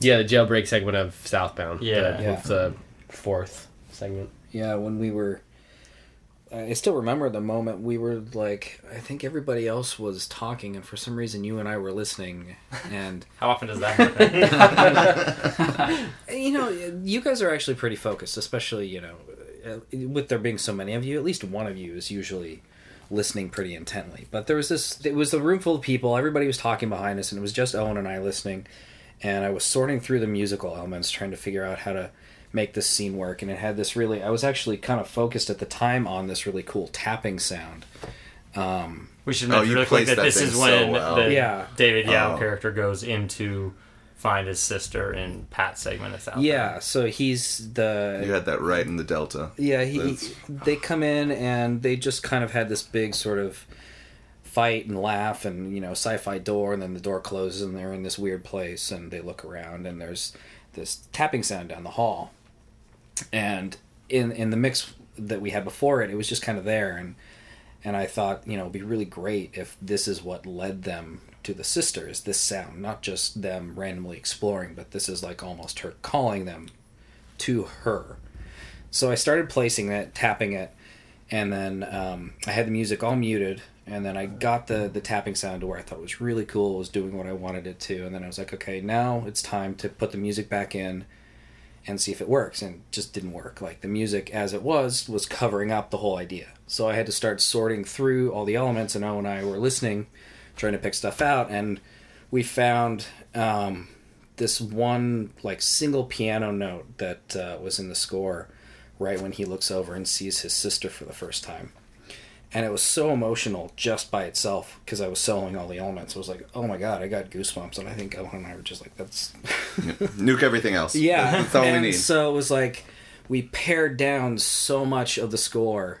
Yeah, the jailbreak segment of Southbound. Yeah. the, Yeah. the fourth segment. yeah, when we were I still remember the moment we were like, I think everybody else was talking, and for some reason you and I were listening, and How often does that happen? you know, you guys are actually pretty focused, especially you know, with there being so many of you. At least one of you is usually listening pretty intently. But there was this. It was a room full of people. Everybody was talking behind us, and it was just Owen and I listening. And I was sorting through the musical elements, trying to figure out how to make this scene work. And it had this really. I was actually kind of focused at the time on this really cool tapping sound. Um, We should Oh, mention you really quick that that this thing is so when well. the Yeah. David Yow Oh. character goes into find his sister in Pat's segment of South. yeah, so he's the You had that right in the delta. Yeah, he, That's- they come in and they just kind of had this big sort of fight and laugh and you know sci-fi door and then the door closes and they're in this weird place and they look around and there's this tapping sound down the hall and in in the mix that we had before it it was just kind of there and and I thought you know it'd be really great if this is what led them to the sisters this sound not just them randomly exploring but this is like almost her calling them to her so I started placing it, tapping it, and then um, I had the music all muted, and then I got the the tapping sound to where I thought was really cool. Was doing what I wanted it to, and then I was like, okay, now it's time to put the music back in and see if it works, and it just didn't work. Like the music as it was was covering up the whole idea. So I had to start sorting through all the elements, and Owen and I were listening, trying to pick stuff out, and we found. Um, this one like single piano note that uh, was in the score right when he looks over and sees his sister for the first time. And it was so emotional just by itself because I was soloing all the elements. I was like, oh my god, I got goosebumps. And I think Owen and I were just like, that's. Nuke everything else. yeah. That's all we need. So it was like we pared down so much of the score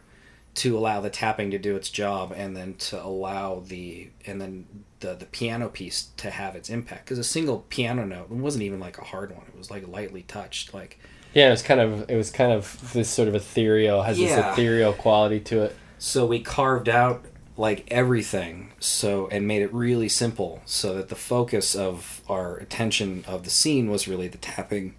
to allow the tapping to do its job and then to allow the and then the the piano piece to have its impact because a single piano note it wasn't even like a hard one it was like lightly touched like Yeah, it was kind of it was kind of this sort of ethereal has Yeah. this ethereal quality to it. So we carved out like everything so and made it really simple so that the focus of our attention of the scene was really the tapping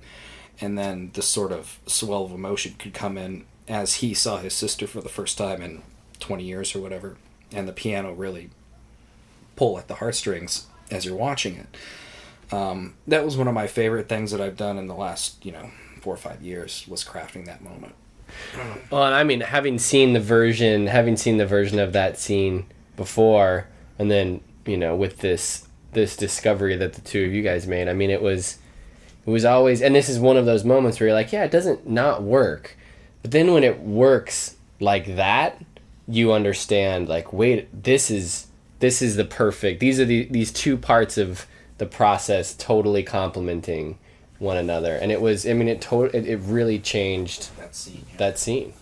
and then the sort of swell of emotion could come in as he saw his sister for the first time in 20 years or whatever and the piano really pull at the heartstrings as you're watching it. Um, that was one of my favorite things that i've done in the last you know four or five years was crafting that moment Well, and I mean, having seen the version, having seen the version of that scene before, and then you know, with this this discovery that the two of you guys made, I mean, it was it was always, and this is one of those moments where you're like, yeah, it doesn't not work, but then when it works like that, you understand, like, wait, this is this is the perfect. These are the these two parts of the process totally complementing one another, and it was, I mean, it to- it, it really changed that scene that scene.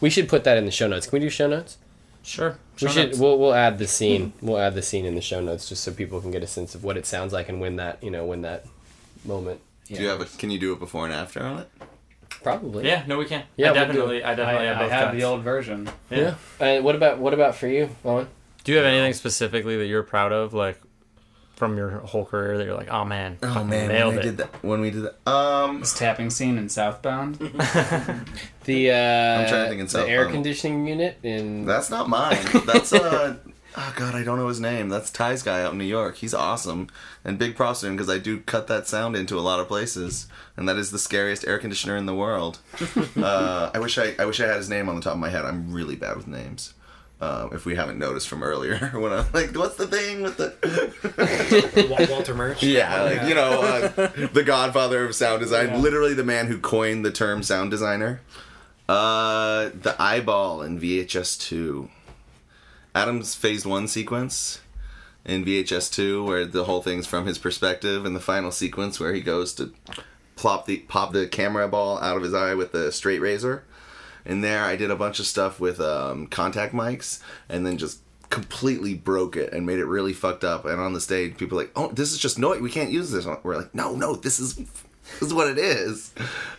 We should put that in the show notes. Can we do show notes? Sure. we should. Notes. We'll we'll add the scene. We'll add the scene in the show notes just so people can get a sense of what it sounds like and when that you know when that moment. Do you have a? Can you do it before and after on it? Probably. Yeah, no, we can't. Yeah, I we'll definitely, I definitely I, have I have cuts. the old version. Yeah. And what about what about for you, Owen? Do you have anything specifically that you're proud of, like from your whole career, that you're like, oh man, Oh man, nailed when it. did that. When we did that. Um. This tapping scene in Southbound. The uh, I'm trying to think in the air conditioning unit in. That's not mine. That's uh oh god, I don't know his name. That's Ty's guy out in New York. He's awesome. And big props to him because I do cut that sound into a lot of places. And that is the scariest air conditioner in the world. uh, I wish I I wish I had his name on the top of my head. I'm really bad with names. Um, if we haven't noticed from earlier, when I'm like, "What's the thing with the?" walter murch yeah, like you know, uh, the Godfather of sound design. Literally, the man who coined the term sound designer. Uh, the eyeball in VHS two. Adam's phase one sequence in VHS two, where the whole thing's from his perspective, and the final sequence where he goes to plop the pop the camera ball out of his eye with the straight razor. In there, I did a bunch of stuff with um, contact mics, and then just completely broke it and made it really fucked up. And on the stage, people like, "Oh, this is just noise. We can't use this." We're like, "No, no, this is this is what it is."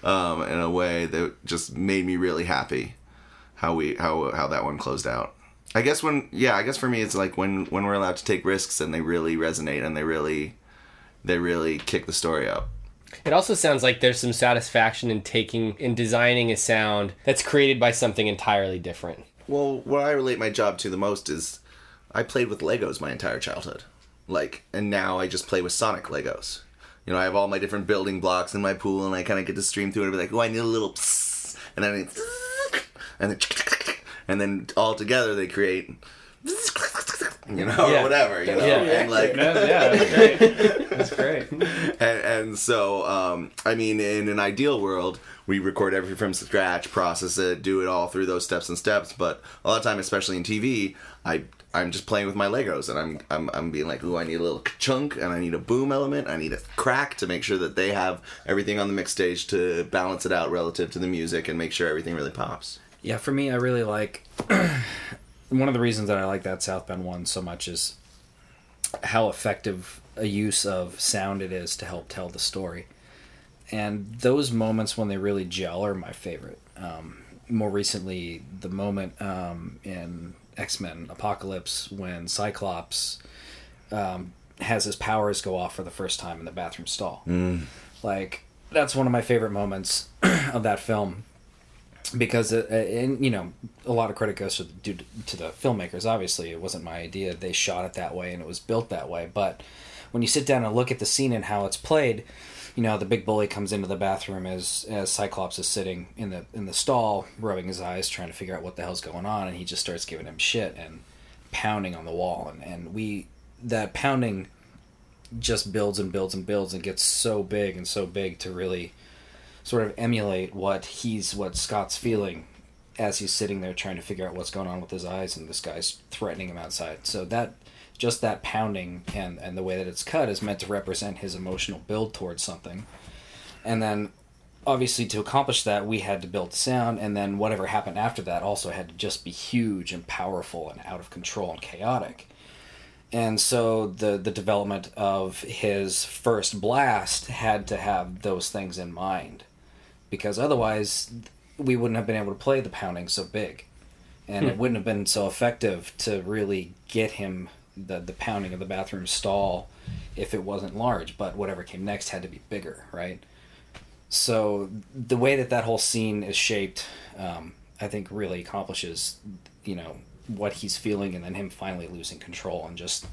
Um, in a way that just made me really happy how we how how that one closed out. I guess when yeah, I guess for me it's like when when we're allowed to take risks and they really resonate and they really they really kick the story up. It also sounds like there's some satisfaction in taking in designing a sound that's created by something entirely different. Well, what I relate my job to the most is I played with Legos my entire childhood. Like, and now I just play with Sonic Legos. You know, I have all my different building blocks in my pool, and I kind of get to stream through it and be like, oh, I need a little psst, and then it's, and then, and then all together they create, you know, Yeah. or whatever, you know, Yeah. and like, yeah, that's great. That's great. and, and so um, I mean, in an ideal world, we record everything from scratch, process it, do it all through those steps and steps. But a lot of time, especially in TV, I I'm just playing with my Legos, and I'm I'm, I'm being like, ooh, I need a little chunk, and I need a boom element, I need a crack to make sure that they have everything on the mix stage to balance it out relative to the music and make sure everything really pops. Yeah, for me, I really like. one of the reasons that I like that Southbound one so much is how effective a use of sound it is to help tell the story. And those moments when they really gel are my favorite. Um, more recently, the moment um, in X Men Apocalypse when Cyclops um, has his powers go off for the first time in the bathroom stall. Like, that's one of my favorite moments of that film because it, and you know a lot of credit goes to the, to the filmmakers. Obviously it wasn't my idea. They shot it that way and it was built that way. But when you sit down and look at the scene and how it's played you know the big bully comes into the bathroom as as cyclops is sitting in the in the stall rubbing his eyes trying to figure out what the hell's going on. And he just starts giving him shit and pounding on the wall. And and we that pounding just builds and builds and builds and gets so big and so big to really sort of emulate what he's what Scott's feeling as he's sitting there trying to figure out what's going on with his eyes and this guy's threatening him outside. So that just that pounding and and the way that it's cut is meant to represent his emotional build towards something. And then obviously to accomplish that we had to build sound and then whatever happened after that also had to just be huge and powerful and out of control and chaotic. And so the the development of his first blast had to have those things in mind because otherwise we wouldn't have been able to play the pounding so big. And it wouldn't have been so effective to really get him the, the pounding of the bathroom stall if it wasn't large but whatever came next had to be bigger right? So the way that that whole scene is shaped um, i think really accomplishes you know what he's feeling and then him finally losing control and just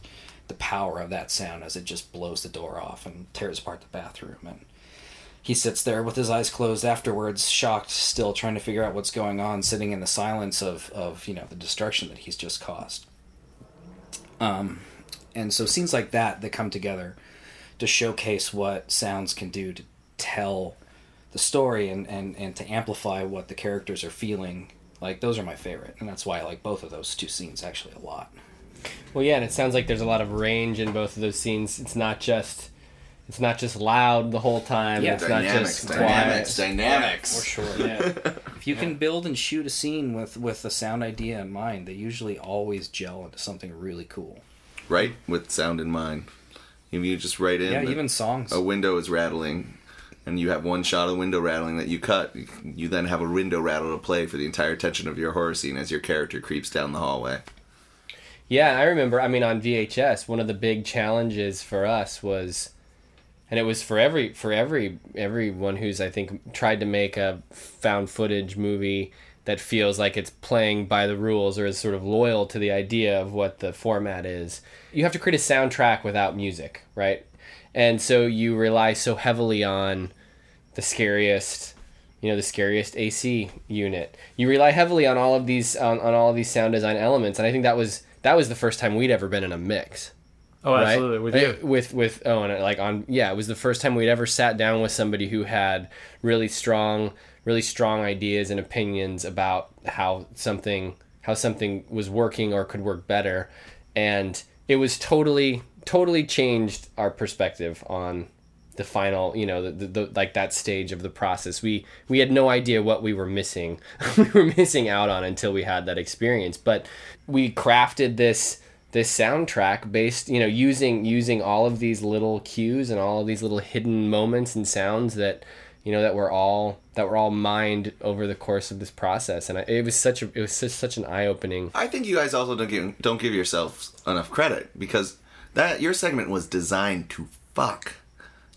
the power of that sound as it just blows the door off and tears apart the bathroom and he sits there with his eyes closed afterwards, shocked, still trying to figure out what's going on, sitting in the silence of, of you know the destruction that he's just caused. Um, and so scenes like that that come together to showcase what sounds can do to tell the story and, and, and to amplify what the characters are feeling, like those are my favorite, and that's why I like both of those two scenes actually a lot. Well, yeah, and it sounds like there's a lot of range in both of those scenes. It's not just it's not just loud the whole time. Yeah. it's not Dynamics, just dynamics, quiet. dynamics. For sure. Yeah. If you can build and shoot a scene with with a sound idea in mind, they usually always gel into something really cool. Right with sound in mind. If you just write in Yeah, even songs. a window is rattling, and you have one shot of window rattling that you cut, you then have a window rattle to play for the entire tension of your horror scene as your character creeps down the hallway. Yeah, I remember. I mean, on VHS, one of the big challenges for us was, and it was for every for every everyone who's I think tried to make a found footage movie that feels like it's playing by the rules or is sort of loyal to the idea of what the format is. You have to create a soundtrack without music, right? And so you rely so heavily on the scariest you know the scariest AC unit. You rely heavily on all of these on, on all of these sound design elements, and I think that was that was the first time we'd ever been in a mix. Oh, right? absolutely. With Uh, you. with with oh, and like on yeah, it was the first time we'd ever sat down with somebody who had really strong, really strong ideas and opinions about how something how something was working or could work better, and it was totally totally changed our perspective on the final you know the, the, the like that stage of the process we we had no idea what we were missing we were missing out on until we had that experience but we crafted this this soundtrack based you know using using all of these little cues and all of these little hidden moments and sounds that you know that were all that were all mined over the course of this process and I, it was such a it was such, such an eye-opening I think you guys also don't give don't give yourselves enough credit because that your segment was designed to fuck.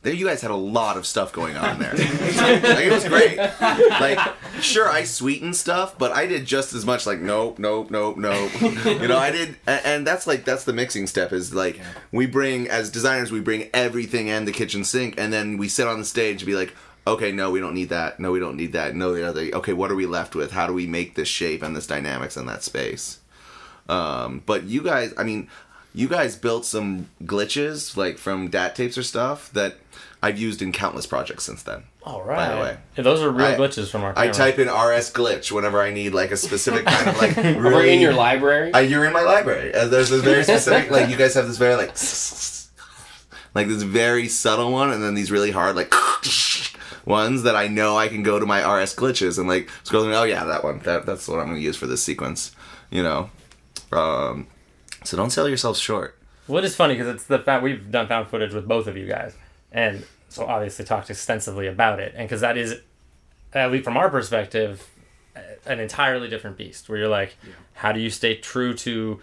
There you guys had a lot of stuff going on there. like, it was great. Like, sure, I sweetened stuff, but I did just as much. Like, nope, nope, nope, nope. You know, I did, and that's like that's the mixing step. Is like we bring as designers, we bring everything and the kitchen sink, and then we sit on the stage and be like. Okay, no, we don't need that. No, we don't need that. No, the other. Okay, what are we left with? How do we make this shape and this dynamics in that space? Um, but you guys, I mean, you guys built some glitches like from DAT tapes or stuff that I've used in countless projects since then. All right. By the way. Yeah, those are real I- glitches from our. I type in RS glitch whenever I need like a specific kind of like We're really in your library. Uh, you're in my library. Uh, there's this very specific like you guys have this very like like this very subtle one, and then these really hard like ones that I know I can go to my RS glitches and like scroll through. Oh yeah, that one. That that's what I'm going to use for this sequence. You know. Um, so don't sell yourself short. What is funny because it's the fact we've done found footage with both of you guys, and so obviously talked extensively about it, and because that is, at least from our perspective, an entirely different beast. Where you're like, how do you stay true to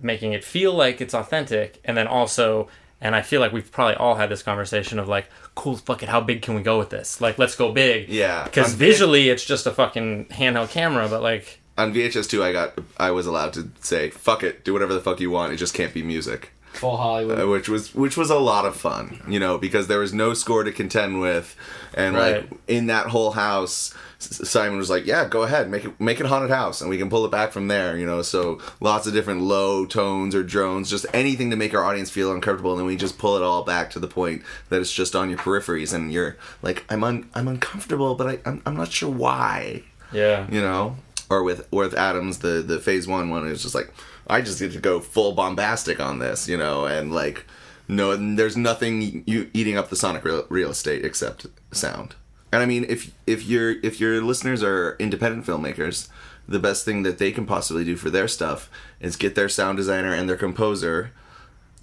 making it feel like it's authentic, and then also, and I feel like we've probably all had this conversation of like, cool, fuck it, how big can we go with this? Like, let's go big. Yeah. Because visually, it's just a fucking handheld camera, but like, on VHS two, I got I was allowed to say fuck it, do whatever the fuck you want. It just can't be music. Full Hollywood. uh, which was which was a lot of fun, you know, because there was no score to contend with, and like in that whole house, Simon was like, "Yeah, go ahead, make it make it haunted house, and we can pull it back from there." You know, so lots of different low tones or drones, just anything to make our audience feel uncomfortable, and then we just pull it all back to the point that it's just on your peripheries, and you're like, "I'm un- I'm uncomfortable, but I I'm, I'm not sure why." yeah. you know or with with adams the the phase one one is just like i just get to go full bombastic on this you know and like no there's nothing you eating up the sonic real, real estate except sound and i mean if if your if your listeners are independent filmmakers the best thing that they can possibly do for their stuff is get their sound designer and their composer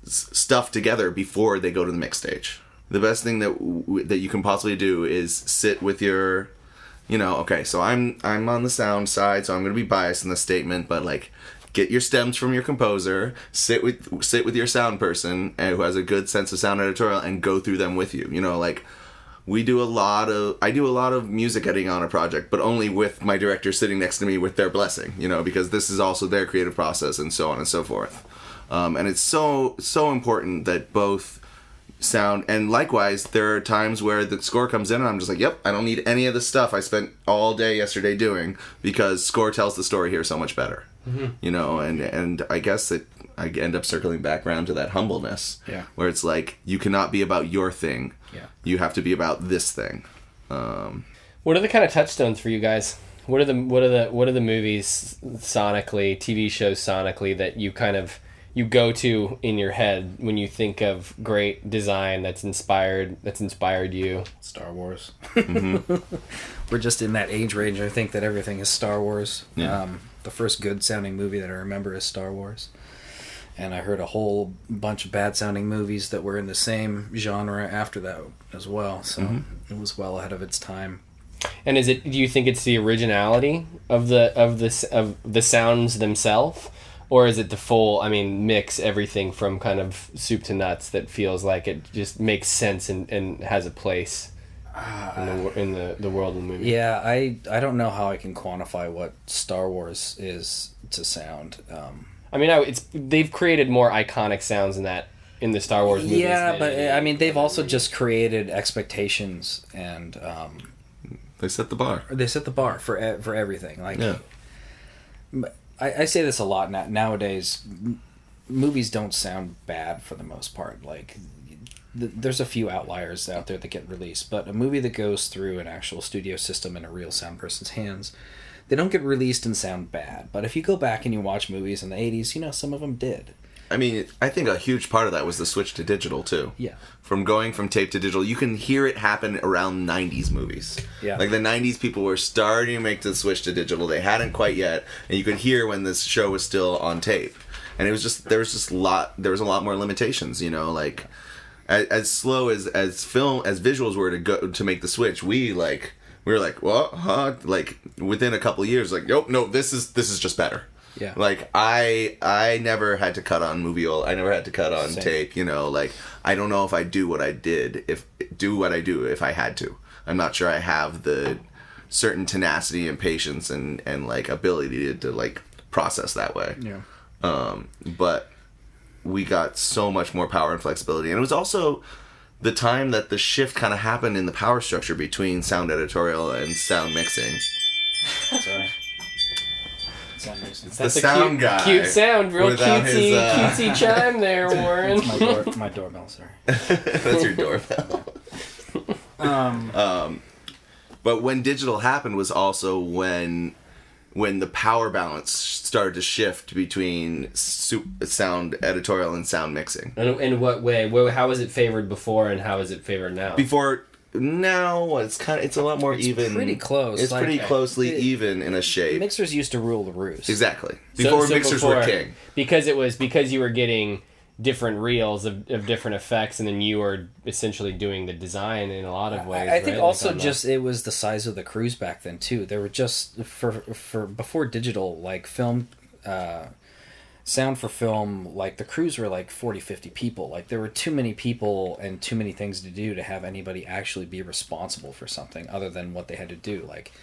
stuff together before they go to the mix stage. The best thing that w- that you can possibly do is sit with your, you know, okay, so I'm I'm on the sound side, so I'm going to be biased in the statement, but like get your stems from your composer, sit with sit with your sound person uh, who has a good sense of sound editorial and go through them with you. You know, like we do a lot of I do a lot of music editing on a project, but only with my director sitting next to me with their blessing, you know, because this is also their creative process and so on and so forth. Um, and it's so so important that both sound and likewise there are times where the score comes in and I'm just like, yep, I don't need any of the stuff I spent all day yesterday doing because score tells the story here so much better. You know, and and I guess that I end up circling back around to that humbleness. Yeah. Where it's like you cannot be about your thing. Yeah. You have to be about this thing. Um, What are the kind of touchstones for you guys? What are the what are the what are the movies sonically, TV shows sonically that you kind of you go to in your head when you think of great design that's inspired that's inspired you? Star Wars. Mm-hmm. We're just in that age range. I think that everything is Star Wars. Yeah. Um, the first good sounding movie that I remember is Star Wars. And I heard a whole bunch of bad sounding movies that were in the same genre after that as well. So Mm-hmm. it was well ahead of its time. And is it do you think it's the originality of the of the s- of the sounds themselves or is it the full I mean mix everything from kind of soup to nuts that feels like it just makes sense and, and has a place in the in the, the world of the movie? Yeah, I I don't know how I can quantify what Star Wars is to sound. Um, I mean, I, it's they've created more iconic sounds in that in the Star Wars movies. yeah, but I mean they've also just created expectations and um, they set the bar. they set the bar for e- for everything. Like Yeah. I, I say this a lot now, nowadays. m- Movies don't sound bad for the most part. Like th- there's a few outliers out there that get released, but a movie that goes through an actual studio system in a real sound person's hands, they don't get released and sound bad. But if you go back and you watch movies in the '80s, you know some of them did. I mean, I think a huge part of that was the switch to digital too. Yeah. From going from tape to digital, you can hear it happen around '90s movies. Yeah. Like the '90s people were starting to make the switch to digital. They hadn't quite yet, and you could hear when this show was still on tape. And it was just there was just a lot there was a lot more limitations. You know, like as, as slow as as film as visuals were to go to make the switch, we like we were like what huh like within a couple of years like nope no this is this is just better Yeah. Like I I never had to cut on moviola. I never had to cut on Same. tape. You know, like I don't know if I do what I did if do what I do if I had to. I'm not sure I have the certain tenacity and patience and and like ability to, to like process that way. Yeah. Um, but we got so much more power and flexibility, and it was also the time that the shift kind of happened in the power structure between sound editorial and sound mixing. Sorry. Sound mixing. the That's a sound cute, guy Cute sound, real without cutesy, his, uh, cutesy chime there, Warren. my, door, my doorbell, sir. That's your doorbell. Um, But when digital happened was also when when the power balance started to shift between sound editorial and sound mixing. In, in what way? How was it favored before, and how is it favored now? Before now, it's kind of it's a lot more even. pretty close, It's like- pretty closely it- even in a shape. mixers used to rule the roost. exactly. Before so mixers before- were king. because it was because you were getting different reels of, of different effects, and then you were essentially doing the design in a lot of ways. I, I think right? also Like on just it was the size of the crews back then too. There were just for for before digital like film uh, sound for film like the crews were like 40 50 people. Like there were too many people and too many things to do to have anybody actually be responsible for something other than what they had to do. Like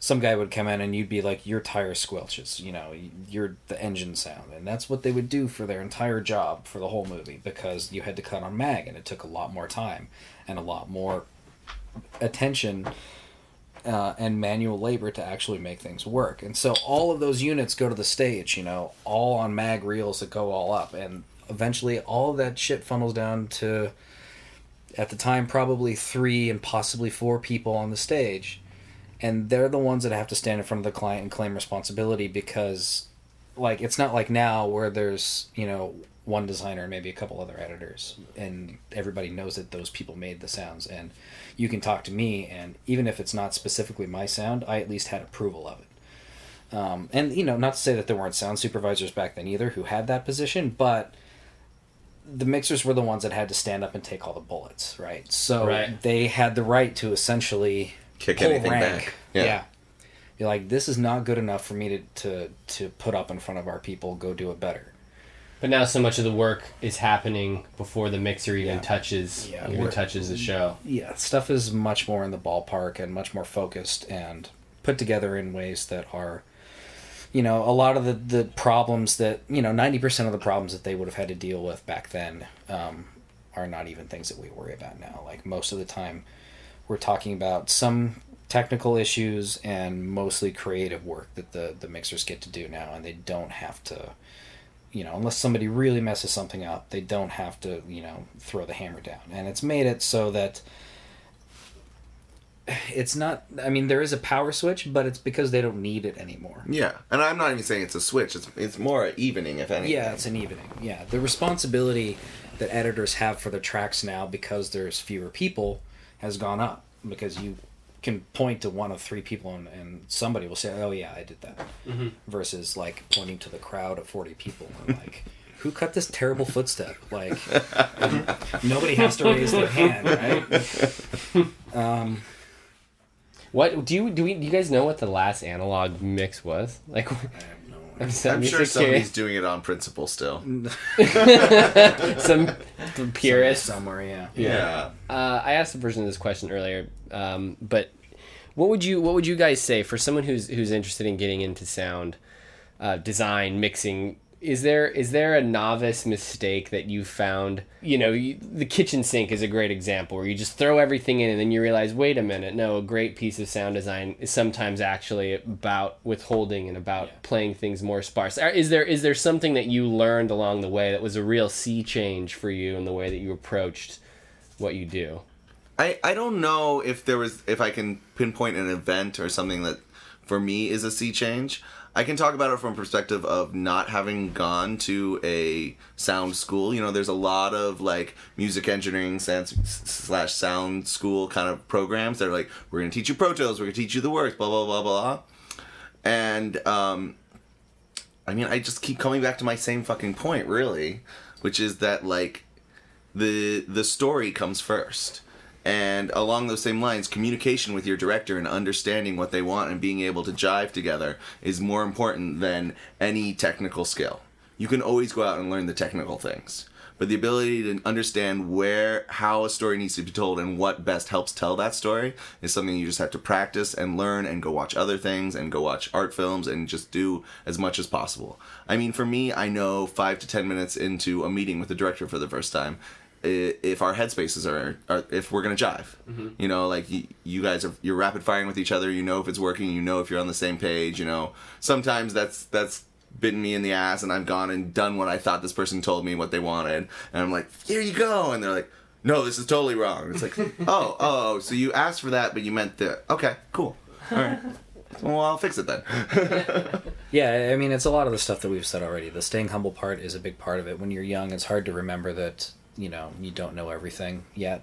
some guy would come in and you'd be like your tire squelches you know you're the engine sound. And that's what they would do for their entire job for the whole movie because you had to cut on mag and it took a lot more time and a lot more attention uh, and manual labor to actually make things work. And so all of those units go to the stage, you know, all on mag reels that go all up. And eventually all that shit funnels down to, at the time, probably three and possibly four people on the stage. And they're the ones that have to stand in front of the client and claim responsibility because, like, it's not like now where there's, you know, one designer and maybe a couple other editors and everybody knows that those people made the sounds and you can talk to me and even if it's not specifically my sound i at least had approval of it um, and you know not to say that there weren't sound supervisors back then either who had that position but the mixers were the ones that had to stand up and take all the bullets right so Right. they had the right to essentially Kick pull anything rank. back. yeah. Yeah. Be like, this is not good enough for me to, to to put up in front of our people. Go do it better. But now so much of the work is happening before the mixer even Yeah. touches Yeah, even touches the show. yeah, stuff is much more in the ballpark and much more focused and put together in ways that are, you know, a lot of the, the problems that, you know, 90% of the problems that they would have had to deal with back then um, are not even things that we worry about now. Like most of the time, we're talking about some technical issues and mostly creative work that the, the mixers get to do now, and they don't have to. You know, unless somebody really messes something up, they don't have to, you know, throw the hammer down. And it's made it so that it's not i mean there is a power switch but it's because they don't need it anymore Yeah, and I'm not even saying it's a switch. It's it's more evening, if anything. yeah it's an evening yeah the responsibility that editors have for their tracks now because there's fewer people has gone up because you can point to one of three people and, and somebody will say oh yeah i did that mm-hmm. versus like pointing to the crowd of 40 people and like who cut this terrible footstep like nobody has to raise their hand right um, What do you do? We, do you guys know what the last analog mix was? Like, I'm, I'm sure somebody's doing it on principle still. some purist. somewhere yeah Yeah. Uh, I asked a person this question earlier, um, but what would you what would you guys say for someone who's who's interested in getting into sound uh, design mixing? Is there is there a novice mistake that you found? You know, you, the kitchen sink is a great example where you just throw everything in and then you realize, wait a minute, no, a great piece of sound design is sometimes actually about withholding and about playing things more sparse. Is there is there something that you learned along the way that was a real sea change for you in the way that you approached what you do? I, I don't know if there was if I can pinpoint an event or something that for me is a sea change. I can talk about it from a perspective of not having gone to a sound school. You know, there's a lot of like music engineering slash sound school kind of programs that are like, we're going to teach you Pro Tools, we're going to teach you the works, blah, blah, blah, blah. And, um, I mean, I just keep coming back to my same fucking point, really, which is that like the the story comes first And along those same lines, communication with your director and understanding what they want and being able to jive together is more important than any technical skill. You can always go out and learn the technical things. But the ability to understand where, how a story needs to be told and what best helps tell that story is something you just have to practice and learn and go watch other things and go watch art films and just do as much as possible. I mean, for me, I know five to ten minutes into a meeting with the director for the first time, if our headspaces are, are if we're gonna jive. Mm-hmm. You know like you, you guys are you're rapid firing with each other you know if it's working you know if you're on the same page you know. Sometimes that's that's bitten me in the ass and i've gone and done what i thought this person told me what they wanted and i'm like here you go and they're like no this is totally wrong. It's like oh oh so you asked for that but you meant the okay cool. All right. Well i'll fix it then. Yeah, I mean, it's a lot of the stuff that we've said already. The staying humble part is a big part of it. When you're young, it's hard to remember that, you know, you don't know everything yet.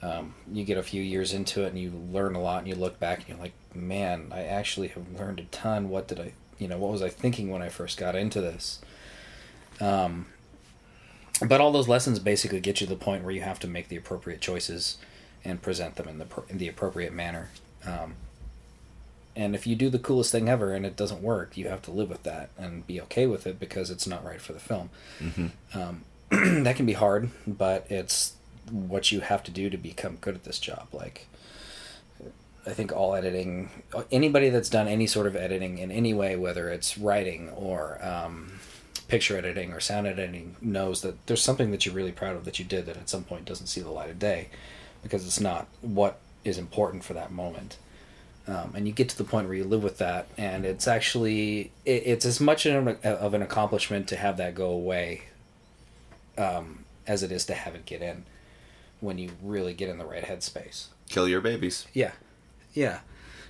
Um, you get a few years into it and you learn a lot and you look back and you're like, man, I actually have learned a ton. What did I, you know, what was I thinking when I first got into this? Um, but all those lessons basically get you to the point where you have to make the appropriate choices and present them in the, in the appropriate manner. Um, and if you do the coolest thing ever and it doesn't work, you have to live with that and be okay with it because it's not right for the film. Um, that can be hard, but it's what you have to do to become good at this job. Like, I think all editing, anybody that's done any sort of editing in any way, whether it's writing or um, picture editing or sound editing, knows that there's something that you're really proud of that you did that at some point doesn't see the light of day because it's not what is important for that moment um, and you get to the point where you live with that and it's actually it, it's as much an, of an accomplishment to have that go away um, as it is to have it get in when you really get in the right headspace. Kill your babies. Yeah. Yeah.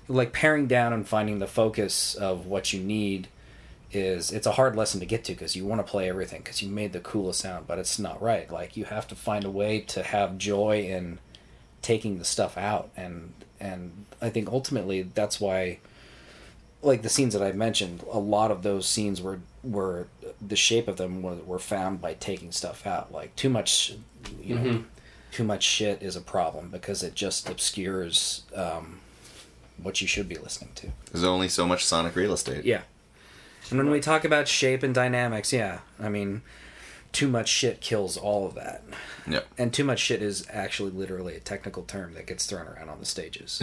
Like paring down and finding the focus of what you need is it's a hard lesson to get to because you want to play everything because you made the coolest sound but it's not right. Like you have to find a way to have joy in taking the stuff out and and i think ultimately that's why like the scenes that i mentioned a lot of those scenes were were the shape of them were, were found by taking stuff out. Like too much you know too much shit is a problem because it just obscures um, what you should be listening to. There's only so much sonic real estate. Yeah. And when we talk about shape and dynamics yeah i mean too much shit kills all of that. Yeah and too much shit is actually literally a technical term that gets thrown around on the stages.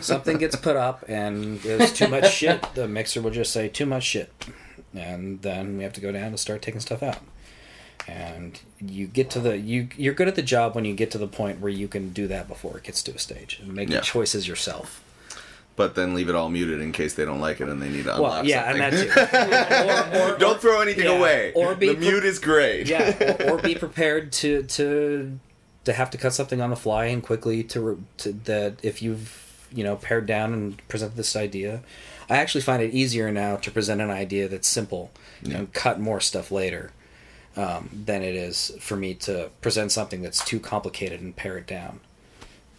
Something gets put up and there's too much shit. The mixer will just say too much shit, and then we have to go down and start taking stuff out. And you get to the you you're good at the job when you get to the point where you can do that before it gets to a stage and make Yeah. the choices yourself. but then leave it all muted in case they don't like it and they need to unlock Well, yeah, something. and that too. Or, or, Don't throw anything Yeah, away. or be the pre- mute is great. yeah, or, or be prepared to to to have to cut something on the fly and quickly to, to that if you've you know pared down and presented this idea. I actually find it easier now to present an idea that's simple and cut more stuff later um, than it is for me to present something that's too complicated and pare it down.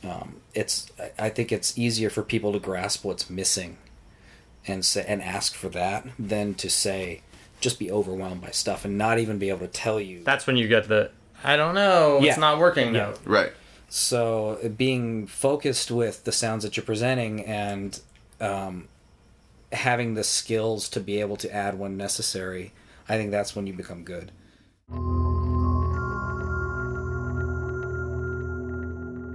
Um, it's I- I think it's easier for people to grasp what's missing and say and ask for that than to say just be overwhelmed by stuff and not even be able to tell you That's when you get the I don't know, Yeah. it's not working Yeah. note. Right. So being focused with the sounds that you're presenting and um, having the skills to be able to add when necessary, I think that's when you become good.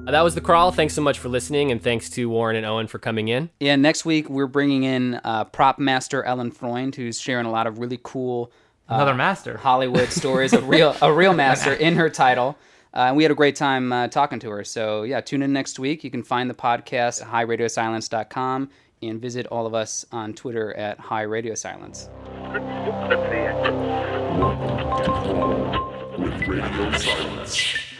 That was the crawl. Thanks so much for listening, and thanks to Warren and Owen for coming in. Yeah, next week we're bringing in uh, prop master Ellen Freund, who's sharing a lot of really cool uh, Another master. Hollywood stories, a real a real master in her title. Uh, and we had a great time uh, talking to her. So yeah, tune in next week. You can find the podcast at highradiosilence.com and visit all of us on Twitter at High Radio Silence. With Radio Silence.